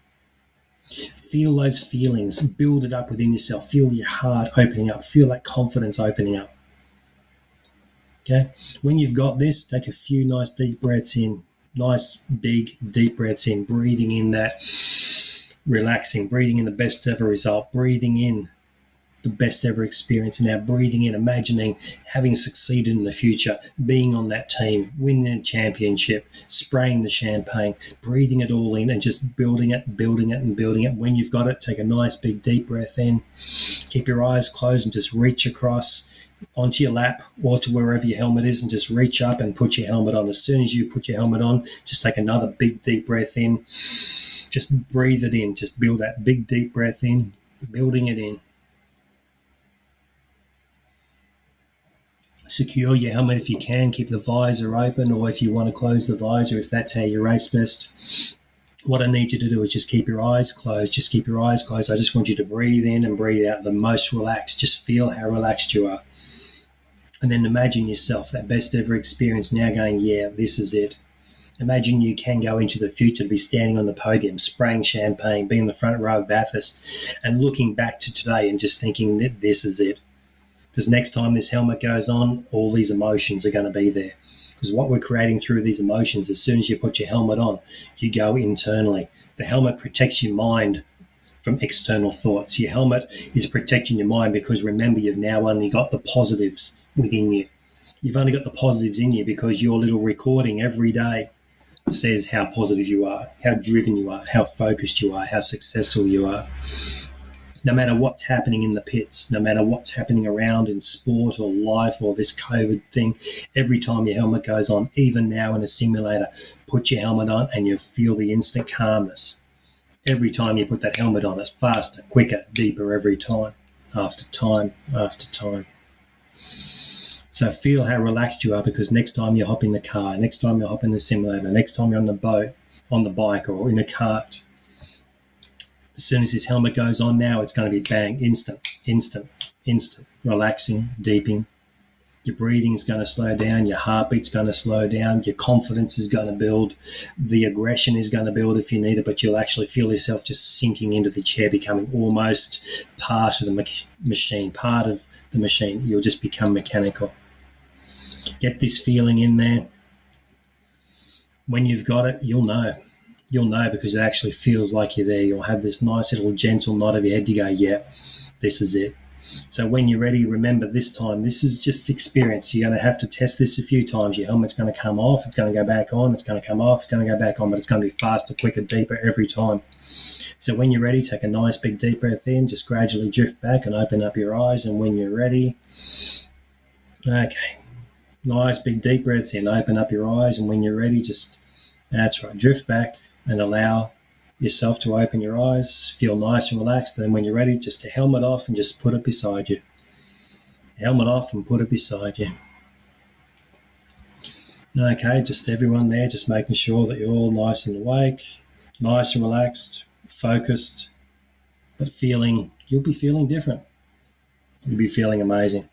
Feel those feelings, build it up within yourself. Feel your heart opening up, feel that confidence opening up. Okay, when you've got this, take a few nice deep breaths in, nice big deep breaths in, breathing in that relaxing, breathing in the best ever result, breathing in the best ever experience and now breathing in, imagining having succeeded in the future, being on that team, winning the championship, spraying the champagne, breathing it all in and just building it, building it, and building it. When you've got it, take a nice big deep breath in, keep your eyes closed and just reach across onto your lap or to wherever your helmet is and just reach up and put your helmet on. As soon as you put your helmet on, just take another big deep breath in. Just breathe it in. Just build that big deep breath in, building it in secure your helmet if you can. Keep the visor open, or if you want to close the visor, if that's how you race best. What I need you to do is just keep your eyes closed. Just keep your eyes closed. I just want you to breathe in and breathe out the most relaxed. Just feel how relaxed you are. And then imagine yourself, that best ever experience, now going, yeah, this is it. Imagine you can go into the future to be standing on the podium, spraying champagne, being in the front row of Bathurst, and looking back to today and just thinking that this is it. Because next time this helmet goes on, all these emotions are going to be there. Because what we're creating through these emotions, as soon as you put your helmet on, you go internally. The helmet protects your mind from external thoughts. Your helmet is protecting your mind because remember, you've now only got the positives within you. You've only got the positives in you because your little recording every day says how positive you are, how driven you are, how focused you are, how successful you are no matter what's happening in the pits, no matter what's happening around in sport or life or this COVID thing, every time your helmet goes on, even now in a simulator, put your helmet on and you'll feel the instant calmness. Every time you put that helmet on, it's faster, quicker, deeper every time, after time, after time. So feel how relaxed you are because next time you hop in the car, next time you hop in the simulator, next time you're on the boat, on the bike, or in a kart, as soon as his helmet goes on now, it's going to be bang, instant, instant, instant, relaxing, deeping. Your breathing is going to slow down, your heartbeat's going to slow down, your confidence is going to build, the aggression is going to build if you need it, but you'll actually feel yourself just sinking into the chair, becoming almost part of the machine, part of the machine. You'll just become mechanical. Get this feeling in there. When you've got it, you'll know you'll know because it actually feels like you're there. You'll have this nice little gentle nod of your head to go, yeah, this is it. So when you're ready, remember this time, this is just experience. You're going to have to test this a few times. Your helmet's going to come off, it's going to go back on, it's going to come off, it's going to go back on, but it's going to be faster, quicker, deeper every time. So when you're ready, take a nice big deep breath in, just gradually drift back and open up your eyes. And when you're ready, okay, nice big deep breaths in, open up your eyes. And when you're ready, just that's right, drift back, and allow yourself to open your eyes, feel nice and relaxed. And when you're ready, just a helmet off and just put it beside you. Helmet off and put it beside you. Okay, just everyone there, just making sure that you're all nice and awake, nice and relaxed, focused, but feeling, you'll be feeling different. You'll be feeling amazing.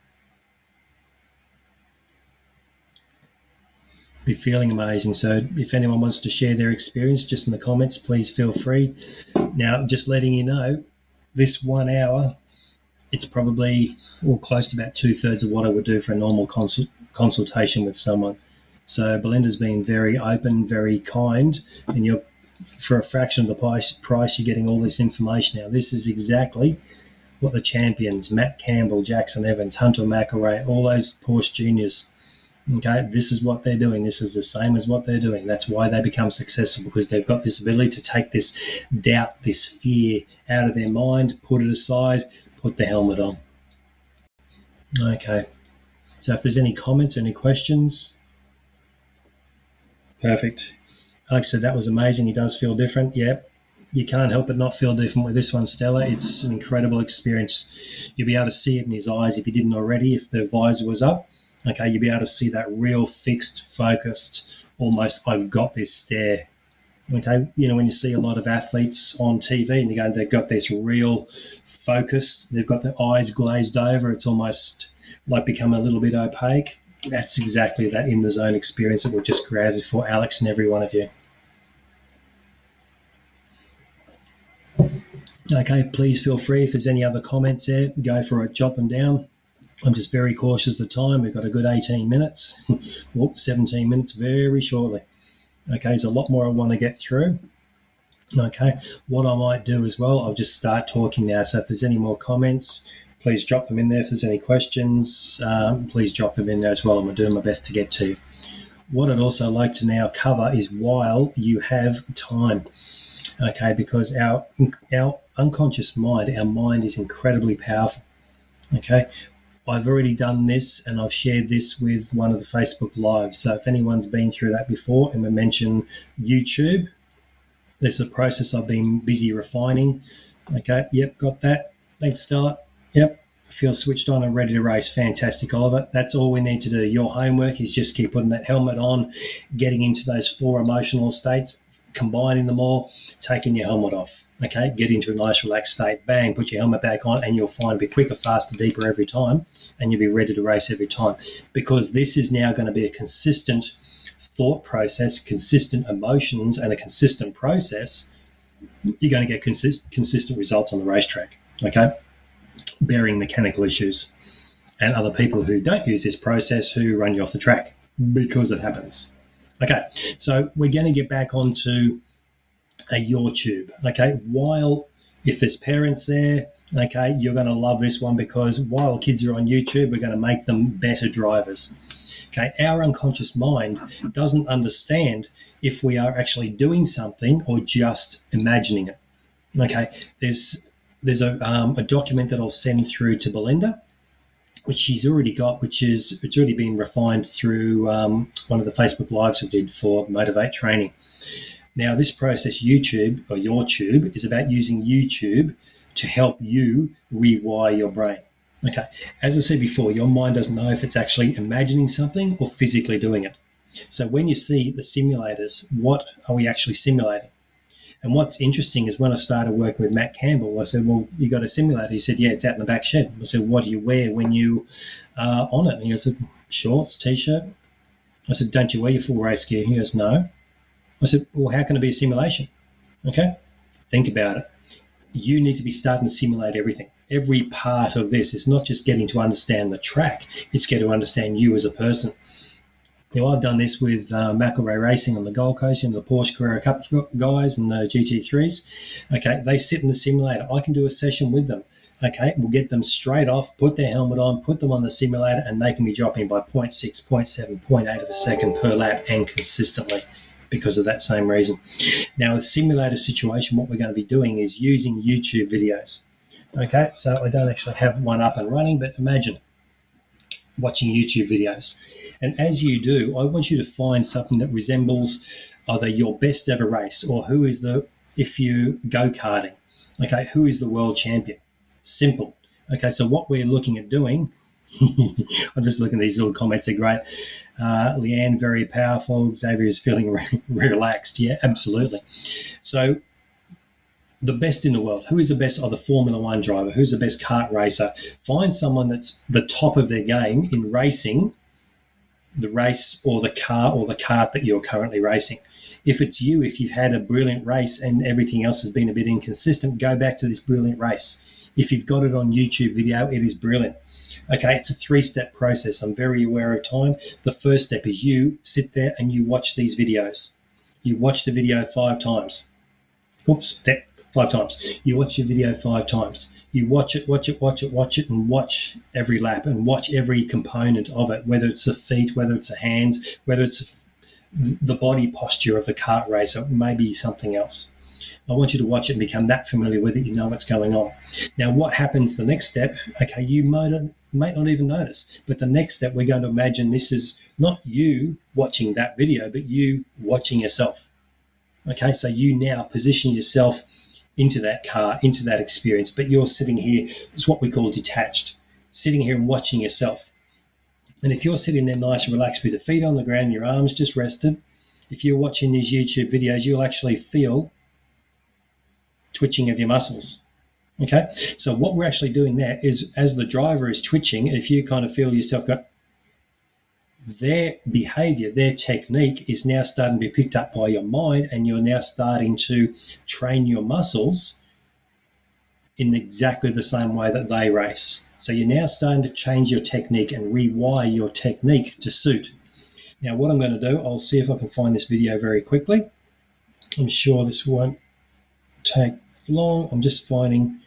Be feeling amazing. So if anyone wants to share their experience just in the comments, please feel free. Now, just letting you know, this one hour, it's probably well, close to about two thirds of what I would do for a normal consult- consultation with someone. So Belinda's been very open, very kind, and you're for a fraction of the price, price you're getting all this information now. This is exactly what the champions, Matt Campbell, Jackson Evans, Hunter McElrea, all those Porsche juniors Okay, this is what they're doing. This is the same as what they're doing. That's why they become successful because they've got this ability to take this doubt, this fear out of their mind, put it aside, put the helmet on. Okay, so if there's any comments, any questions, perfect. Alex said that was amazing. He does feel different. Yep, you can't help but not feel different with this one, Stella. It's an incredible experience. You'll be able to see it in his eyes if you didn't already, if the visor was up okay, you'll be able to see that real fixed, focused, almost I've got this stare. Okay, you know, when you see a lot of athletes on TV and they go, they've got this real focus, they've got their eyes glazed over, it's almost like become a little bit opaque. That's exactly that in the zone experience that we've just created for Alex and every one of you. Okay, please feel free if there's any other comments there, go for it, jot them down. I'm just very cautious of time. We've got a good 18 minutes, Whoop, 17 minutes very shortly. Okay, there's a lot more I want to get through. Okay, what I might do as well, I'll just start talking now. So if there's any more comments, please drop them in there. If there's any questions, um, please drop them in there as well. I'm doing my best to get to. What I'd also like to now cover is while you have time. Okay, because our our unconscious mind, our mind is incredibly powerful. Okay, I've already done this and I've shared this with one of the Facebook Lives. So if anyone's been through that before and we mention YouTube, there's a process I've been busy refining. Okay, yep, got that. Thanks, Stella. Yep, I feel switched on and ready to race, fantastic, Oliver. That's all we need to do. Your homework is just keep putting that helmet on, getting into those four emotional states, combining them all, taking your helmet off. Okay, get into a nice relaxed state. Bang, put your helmet back on, and you'll find be quicker, faster, deeper every time, and you'll be ready to race every time. Because this is now going to be a consistent thought process, consistent emotions, and a consistent process. You're going to get consist- consistent results on the racetrack. Okay, bearing mechanical issues, and other people who don't use this process who run you off the track because it happens. Okay, so we're going to get back onto a your tube. Okay, while if there's parents there, okay, you're going to love this one because while kids are on YouTube, we're going to make them better drivers. Okay, our unconscious mind doesn't understand if we are actually doing something or just imagining it. Okay, there's there's a, um, a document that I'll send through to Belinda, which she's already got, which is it's already been refined through um, one of the Facebook lives we did for Motivate Training. Now, this process, YouTube or your tube, is about using YouTube to help you rewire your brain. Okay, as I said before, your mind doesn't know if it's actually imagining something or physically doing it. So when you see the simulators, what are we actually simulating? And what's interesting is when I started working with Matt Campbell, I said, Well, you got a simulator? He said, Yeah, it's out in the back shed. I said, What do you wear when you are on it? And he said, Shorts, t shirt. I said, Don't you wear your full race gear? He goes, No. I said, Well, how can it be a simulation? Okay, think about it. You need to be starting to simulate everything. Every part of this is not just getting to understand the track, it's getting to understand you as a person. Now, I've done this with uh, McElrea Racing on the Gold Coast and the Porsche Carrera Cup guys and the GT3s. Okay, they sit in the simulator. I can do a session with them. Okay, we'll get them straight off, put their helmet on, put them on the simulator, and they can be dropping by 0.6, 0.7, 0.8 of a second per lap and consistently because of that same reason. Now, a simulator situation, what we're going to be doing is using YouTube videos. Okay, so I don't actually have one up and running, but imagine watching YouTube videos. And as you do, I want you to find something that resembles either your best ever race or who is the, if you go karting, okay, who is the world champion? Simple. Okay, so what we're looking at doing, I'm just looking at these little comments, they're great. Uh, Leanne, very powerful. Xavier is feeling re- relaxed. Yeah, absolutely. So the best in the world. Who is the best of the Formula One driver? Who's the best kart racer? Find someone that's the top of their game in racing the race or the car or the kart that you're currently racing. If it's you, if you've had a brilliant race and everything else has been a bit inconsistent, go back to this brilliant race. If you've got it on YouTube video, it is brilliant. Okay, it's a three step process. I'm very aware of time. The first step is you sit there and you watch these videos. You watch the video five times. Oops, five times. You watch your video five times. You watch it, watch it, watch it, watch it, and watch every lap and watch every component of it, whether it's the feet, whether it's the hands, whether it's the body posture of the kart racer, maybe something else. I want you to watch it and become that familiar with it. You know what's going on. Now, what happens the next step? Okay, you might, might not even notice, but the next step, we're going to imagine this is not you watching that video, but you watching yourself. Okay, so you now position yourself into that car, into that experience, but you're sitting here, it's what we call detached, sitting here and watching yourself. And if you're sitting there nice and relaxed with your feet on the ground, your arms just rested, if you're watching these YouTube videos, you'll actually feel twitching of your muscles. Okay, so what we're actually doing there is as the driver is twitching, if you kind of feel yourself go, their behavior, their technique is now starting to be picked up by your mind, and you're now starting to train your muscles in exactly the same way that they race. So you're now starting to change your technique and rewire your technique to suit. Now, what I'm going to do, I'll see if I can find this video very quickly. I'm sure this won't take long. I'm just finding,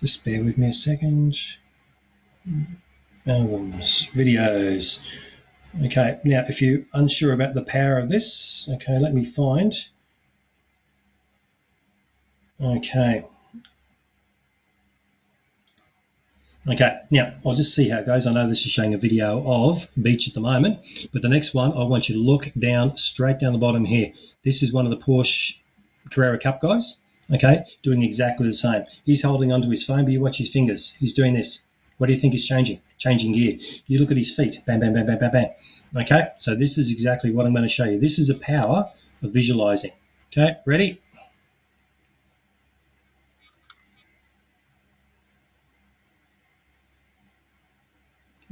just bear with me a second albums, videos. Okay, now if you're unsure about the power of this, okay, let me find. Okay. Okay, now I'll just see how it goes. I know this is showing a video of beach at the moment, but the next one I want you to look down, straight down the bottom here. This is one of the Porsche Carrera Cup guys. Okay, doing exactly the same. He's holding onto his phone, but you watch his fingers. He's doing this. What do you think is changing? Changing gear. You look at his feet. Bam, bam, bam, bam, bam, bam. Okay, so this is exactly what I'm going to show you. This is the power of visualizing. Okay, ready?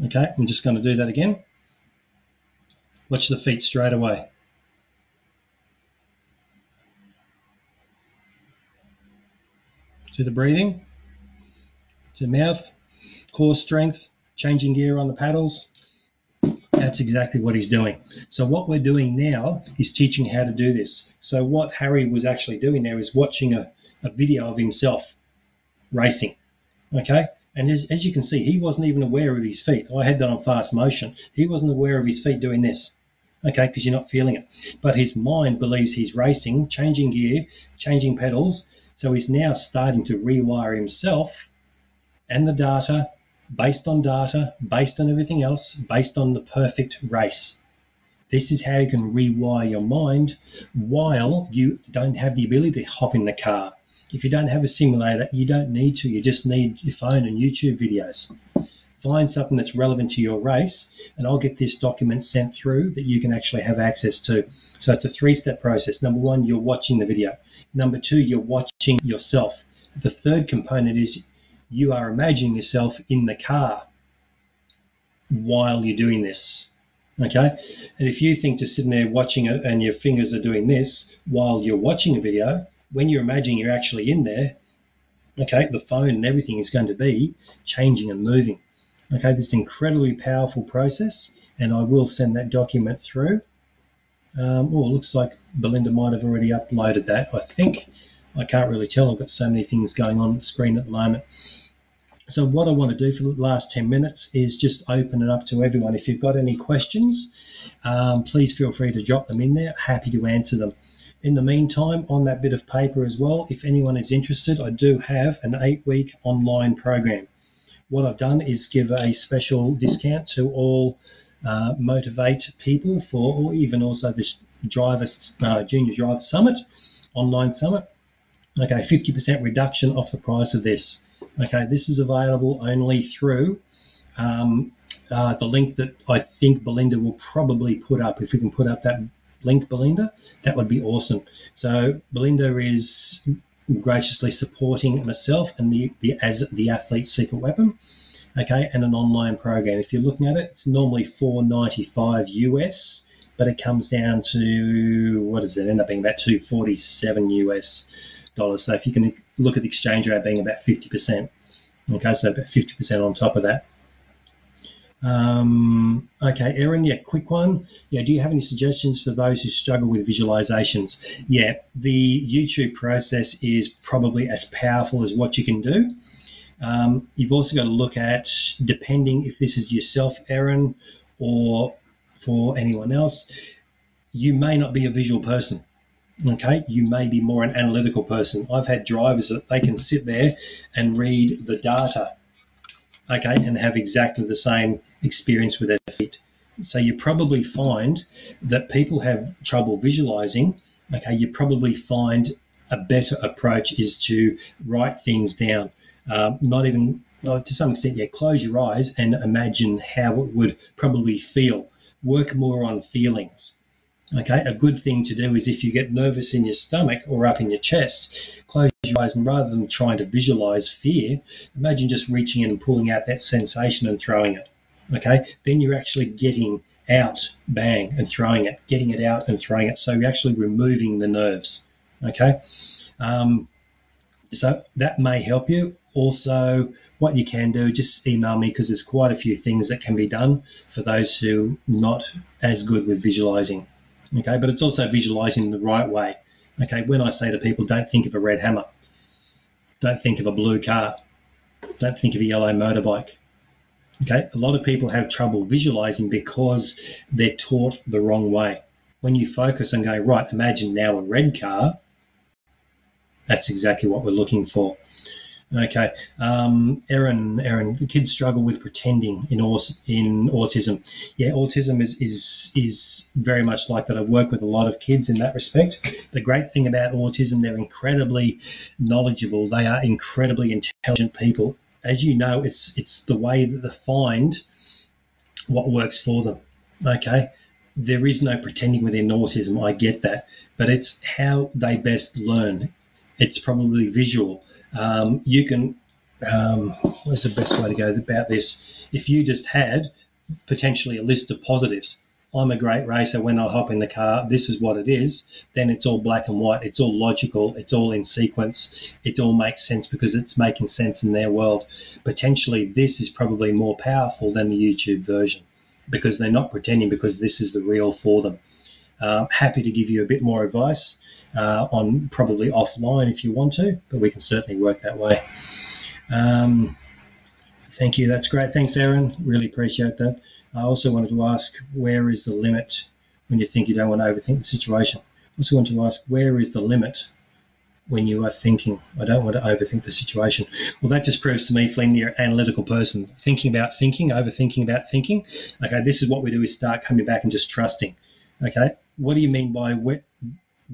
Okay, I'm just going to do that again. Watch the feet straight away. To the breathing, to mouth, core strength, changing gear on the paddles. That's exactly what he's doing. So what we're doing now is teaching how to do this. So what Harry was actually doing there is watching a, a video of himself racing. Okay, and as, as you can see, he wasn't even aware of his feet. I had that on fast motion. He wasn't aware of his feet doing this. Okay, because you're not feeling it. But his mind believes he's racing, changing gear, changing pedals. So he's now starting to rewire himself and the data based on data, based on everything else, based on the perfect race. This is how you can rewire your mind while you don't have the ability to hop in the car if you don't have a simulator, you don't need to. You just need your phone and YouTube videos. Find something that's relevant to your race, and I'll get this document sent through that you can actually have access to. So it's a three step process. Number one, you're watching the video. Number two, you're watching yourself. The third component is you are imagining yourself in the car while you're doing this. Okay. And if you think to sitting there watching it and your fingers are doing this while you're watching a video, when you're imagining you're actually in there, okay, the phone and everything is going to be changing and moving. Okay, this incredibly powerful process, and I will send that document through. Um, oh, looks like Belinda might have already uploaded that. I think I can't really tell. I've got so many things going on the screen at the moment. So what I want to do for the last 10 minutes is just open it up to everyone. If you've got any questions, um, please feel free to drop them in there. Happy to answer them. In the meantime, on that bit of paper as well, if anyone is interested, I do have an eight week online program. What I've done is give a special discount to all uh, motivate people for, or even also this driver, uh, junior driver summit, online summit. Okay, 50% reduction off the price of this. Okay, this is available only through um, uh, the link that I think Belinda will probably put up. If we can put up that link Belinda, that would be awesome. So Belinda is graciously supporting myself and the, the as the athlete secret weapon. Okay, and an online program. If you're looking at it, it's normally 495 US, but it comes down to what does it end up being about 247 US dollars. So if you can look at the exchange rate being about 50%. Okay, so about 50% on top of that. Um, okay, Erin, yeah, quick one. Yeah, do you have any suggestions for those who struggle with visualizations? Yeah, the YouTube process is probably as powerful as what you can do. Um, you've also got to look at, depending if this is yourself, Erin, or for anyone else, you may not be a visual person. Okay, you may be more an analytical person. I've had drivers that they can sit there and read the data okay, and have exactly the same experience with their feet. So you probably find that people have trouble visualizing. Okay, you probably find a better approach is to write things down. Um, not even well, to some extent, yeah, close your eyes and imagine how it would probably feel. Work more on feelings. Okay, a good thing to do is if you get nervous in your stomach or up in your chest, close your eyes and rather than trying to visualize fear, imagine just reaching in and pulling out that sensation and throwing it. Okay, then you're actually getting out, bang, and throwing it, getting it out and throwing it. So you're actually removing the nerves. Okay, um, so that may help you. Also, what you can do, just email me because there's quite a few things that can be done for those who not as good with visualizing. Okay, but it's also visualizing the right way. Okay, when I say to people, don't think of a red hammer, don't think of a blue car, don't think of a yellow motorbike. Okay, a lot of people have trouble visualizing because they're taught the wrong way. When you focus and go, right, imagine now a red car, that's exactly what we're looking for. Okay, um, Erin, Erin, the kids struggle with pretending in in autism. Yeah, autism is, is is very much like that. I've worked with a lot of kids in that respect. The great thing about autism, they're incredibly knowledgeable. They are incredibly intelligent people. As you know, it's it's the way that they find what works for them. Okay, there is no pretending within autism. I get that, but it's how they best learn. It's probably visual um, you can, um, what's the best way to go about this? If you just had potentially a list of positives, I'm a great racer. When I hop in the car, this is what it is. Then it's all black and white. It's all logical. It's all in sequence. It all makes sense because it's making sense in their world. Potentially, this is probably more powerful than the YouTube version because they're not pretending because this is the real for them. Uh, happy to give you a bit more advice uh, on probably offline if you want to, but we can certainly work that way. Um, thank you. That's great. Thanks, Aaron. Really appreciate that. I also wanted to ask where is the limit when you think you don't want to overthink the situation? I also want to ask where is the limit when you are thinking, I don't want to overthink the situation. Well, that just proves to me, Flynn, you're an analytical person. Thinking about thinking, overthinking about thinking. Okay, this is what we do is start coming back and just trusting. Okay, what do you mean by where,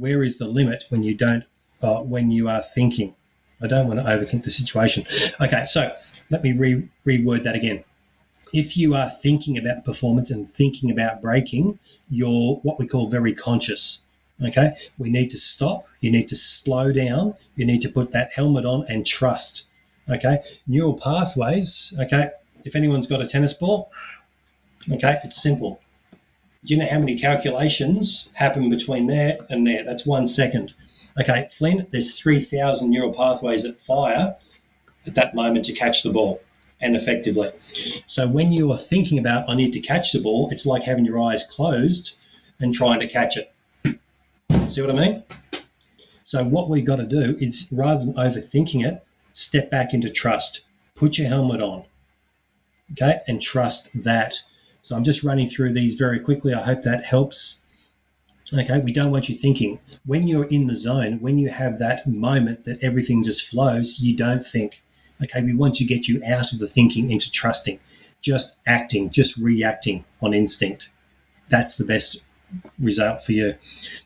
where is the limit when you don't uh, when you are thinking? I don't want to overthink the situation. Okay, so let me re- reword that again. If you are thinking about performance and thinking about braking, you're what we call very conscious. Okay, we need to stop. You need to slow down. You need to put that helmet on and trust. Okay, neural pathways. Okay, if anyone's got a tennis ball, okay, it's simple. Do you know how many calculations happen between there and there? That's one second. Okay, Flynn, there's 3,000 neural pathways that fire at that moment to catch the ball and effectively. So when you are thinking about, I need to catch the ball, it's like having your eyes closed and trying to catch it. See what I mean? So what we've got to do is rather than overthinking it, step back into trust. Put your helmet on. Okay, and trust that so I'm just running through these very quickly. I hope that helps. Okay, we don't want you thinking. When you're in the zone, when you have that moment that everything just flows, you don't think. Okay, we want to get you out of the thinking into trusting, just acting, just reacting on instinct. That's the best result for you.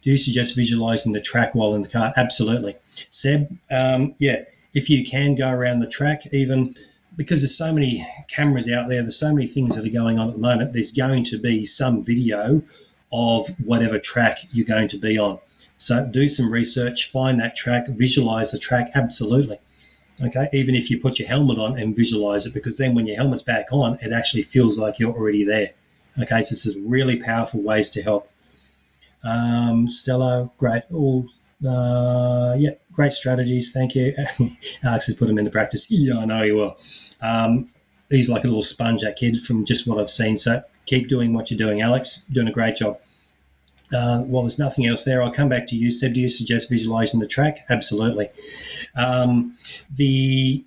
Do you suggest visualizing the track while in the car? Absolutely. Seb, um, yeah, if you can go around the track, even because there's so many cameras out there, there's so many things that are going on at the moment, there's going to be some video of whatever track you're going to be on. So do some research, find that track, visualize the track absolutely. Okay, even if you put your helmet on and visualize it, because then when your helmet's back on, it actually feels like you're already there. Okay, so this is really powerful ways to help. Um, Stella, great. All uh, yeah, great strategies. Thank you. Alex has put them into practice. Yeah, I know he will. Um, he's like a little sponge, that kid, from just what I've seen. So keep doing what you're doing, Alex. Doing a great job. Uh, well, there's nothing else there. I'll come back to you, Seb. Do you suggest visualizing the track? Absolutely. Um, the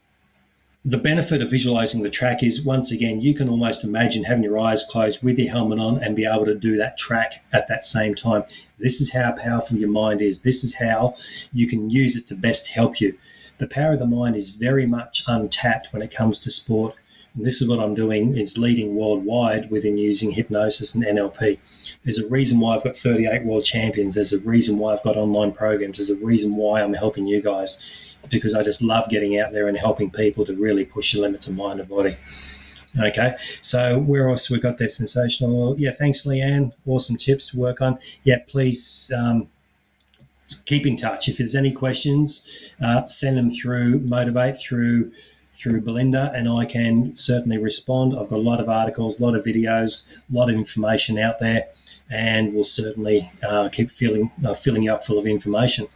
the benefit of visualizing the track is once again you can almost imagine having your eyes closed with your helmet on and be able to do that track at that same time. This is how powerful your mind is. This is how you can use it to best help you. The power of the mind is very much untapped when it comes to sport. And this is what i'm doing is leading worldwide within using hypnosis and nlp there's a reason why i've got 38 world champions. There's a reason why i've got online programs. There's a reason why i'm helping you guys because I just love getting out there and helping people to really push the limits of mind and body. Okay, so where else we got that sensational? Yeah, thanks, Leanne. Awesome tips to work on. Yeah, please um, keep in touch. If there's any questions, uh, send them through Motivate through through Belinda, and I can certainly respond. I've got a lot of articles, a lot of videos, a lot of information out there, and we'll certainly uh, keep filling uh, filling you up full of information.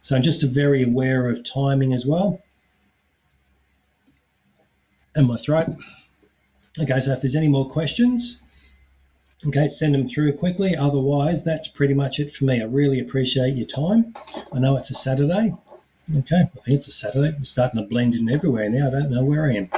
So I'm just very aware of timing as well. And my throat. Okay, so if there's any more questions, okay, send them through quickly. Otherwise, that's pretty much it for me. I really appreciate your time. I know it's a Saturday. Okay, I think it's a Saturday. I'm starting to blend in everywhere now. I don't know where I am.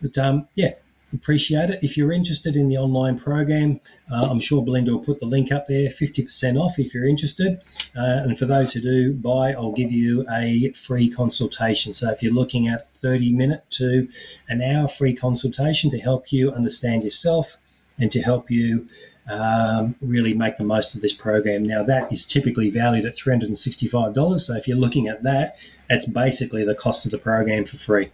But um, yeah, appreciate it. If you're interested in the online program, uh, I'm sure Belinda will put the link up there 50% off if you're interested. Uh, and for those who do buy, I'll give you a free consultation. So if you're looking at 30 minute to an hour free consultation to help you understand yourself and to help you um, really make the most of this program. Now, that is typically valued at $365. So if you're looking at that, that's basically the cost of the program for free.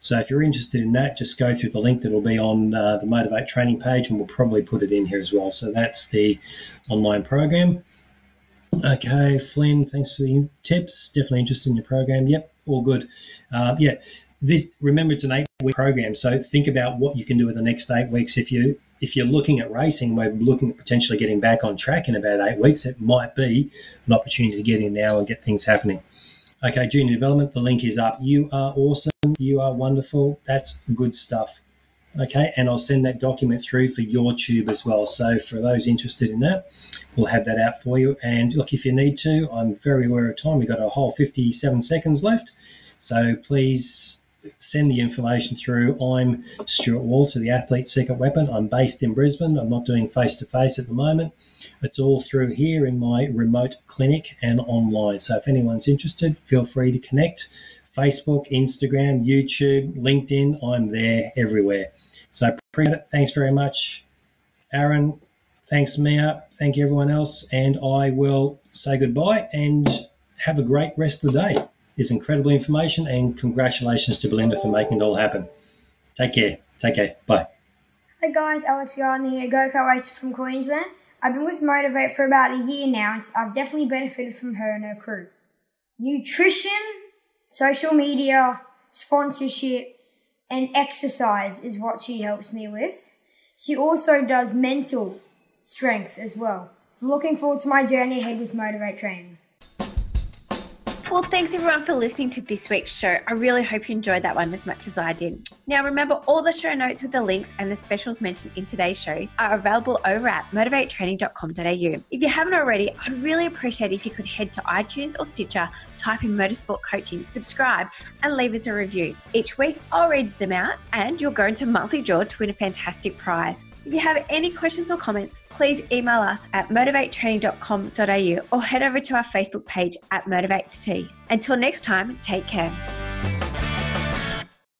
So if you're interested in that, just go through the link that will be on uh, the Motivate training page, and we'll probably put it in here as well. So that's the online program. Okay, Flynn, thanks for the tips. Definitely interested in your program. Yep, all good. Uh, yeah, this remember it's an eight-week program, so think about what you can do in the next eight weeks. If you if you're looking at racing, we're looking at potentially getting back on track in about eight weeks. It might be an opportunity to get in now and get things happening. Okay, junior development, the link is up. You are awesome. You are wonderful. That's good stuff. Okay, and I'll send that document through for your tube as well. So for those interested in that, we'll have that out for you. And look, if you need to, I'm very aware of time. We've got a whole 57 seconds left. So please send the information through. I'm Stuart Walter, the Athlete Secret Weapon. I'm based in Brisbane. I'm not doing face to face at the moment. It's all through here in my remote clinic and online. So if anyone's interested, feel free to connect. Facebook, Instagram, YouTube, LinkedIn, I'm there everywhere. So appreciate it. Thanks very much, Aaron. Thanks, Mia. Thank you, everyone else. And I will say goodbye and have a great rest of the day is incredible information, and congratulations to Belinda for making it all happen. Take care. Take care. Bye. Hey guys, Alex Gardner here, go-kart racer from Queensland. I've been with Motivate for about a year now, and I've definitely benefited from her and her crew. Nutrition, social media, sponsorship, and exercise is what she helps me with. She also does mental strength as well. I'm looking forward to my journey ahead with Motivate Training. Well, thanks everyone for listening to this week's show. I really hope you enjoyed that one as much as I did. Now, remember, all the show notes with the links and the specials mentioned in today's show are available over at motivatetraining.com.au. If you haven't already, I'd really appreciate if you could head to iTunes or Stitcher, type in Motorsport Coaching, subscribe, and leave us a review. Each week, I'll read them out and you'll go into monthly draw to win a fantastic prize. If you have any questions or comments, please email us at motivatetraining.com.au or head over to our Facebook page at Motivate Until next time, take care.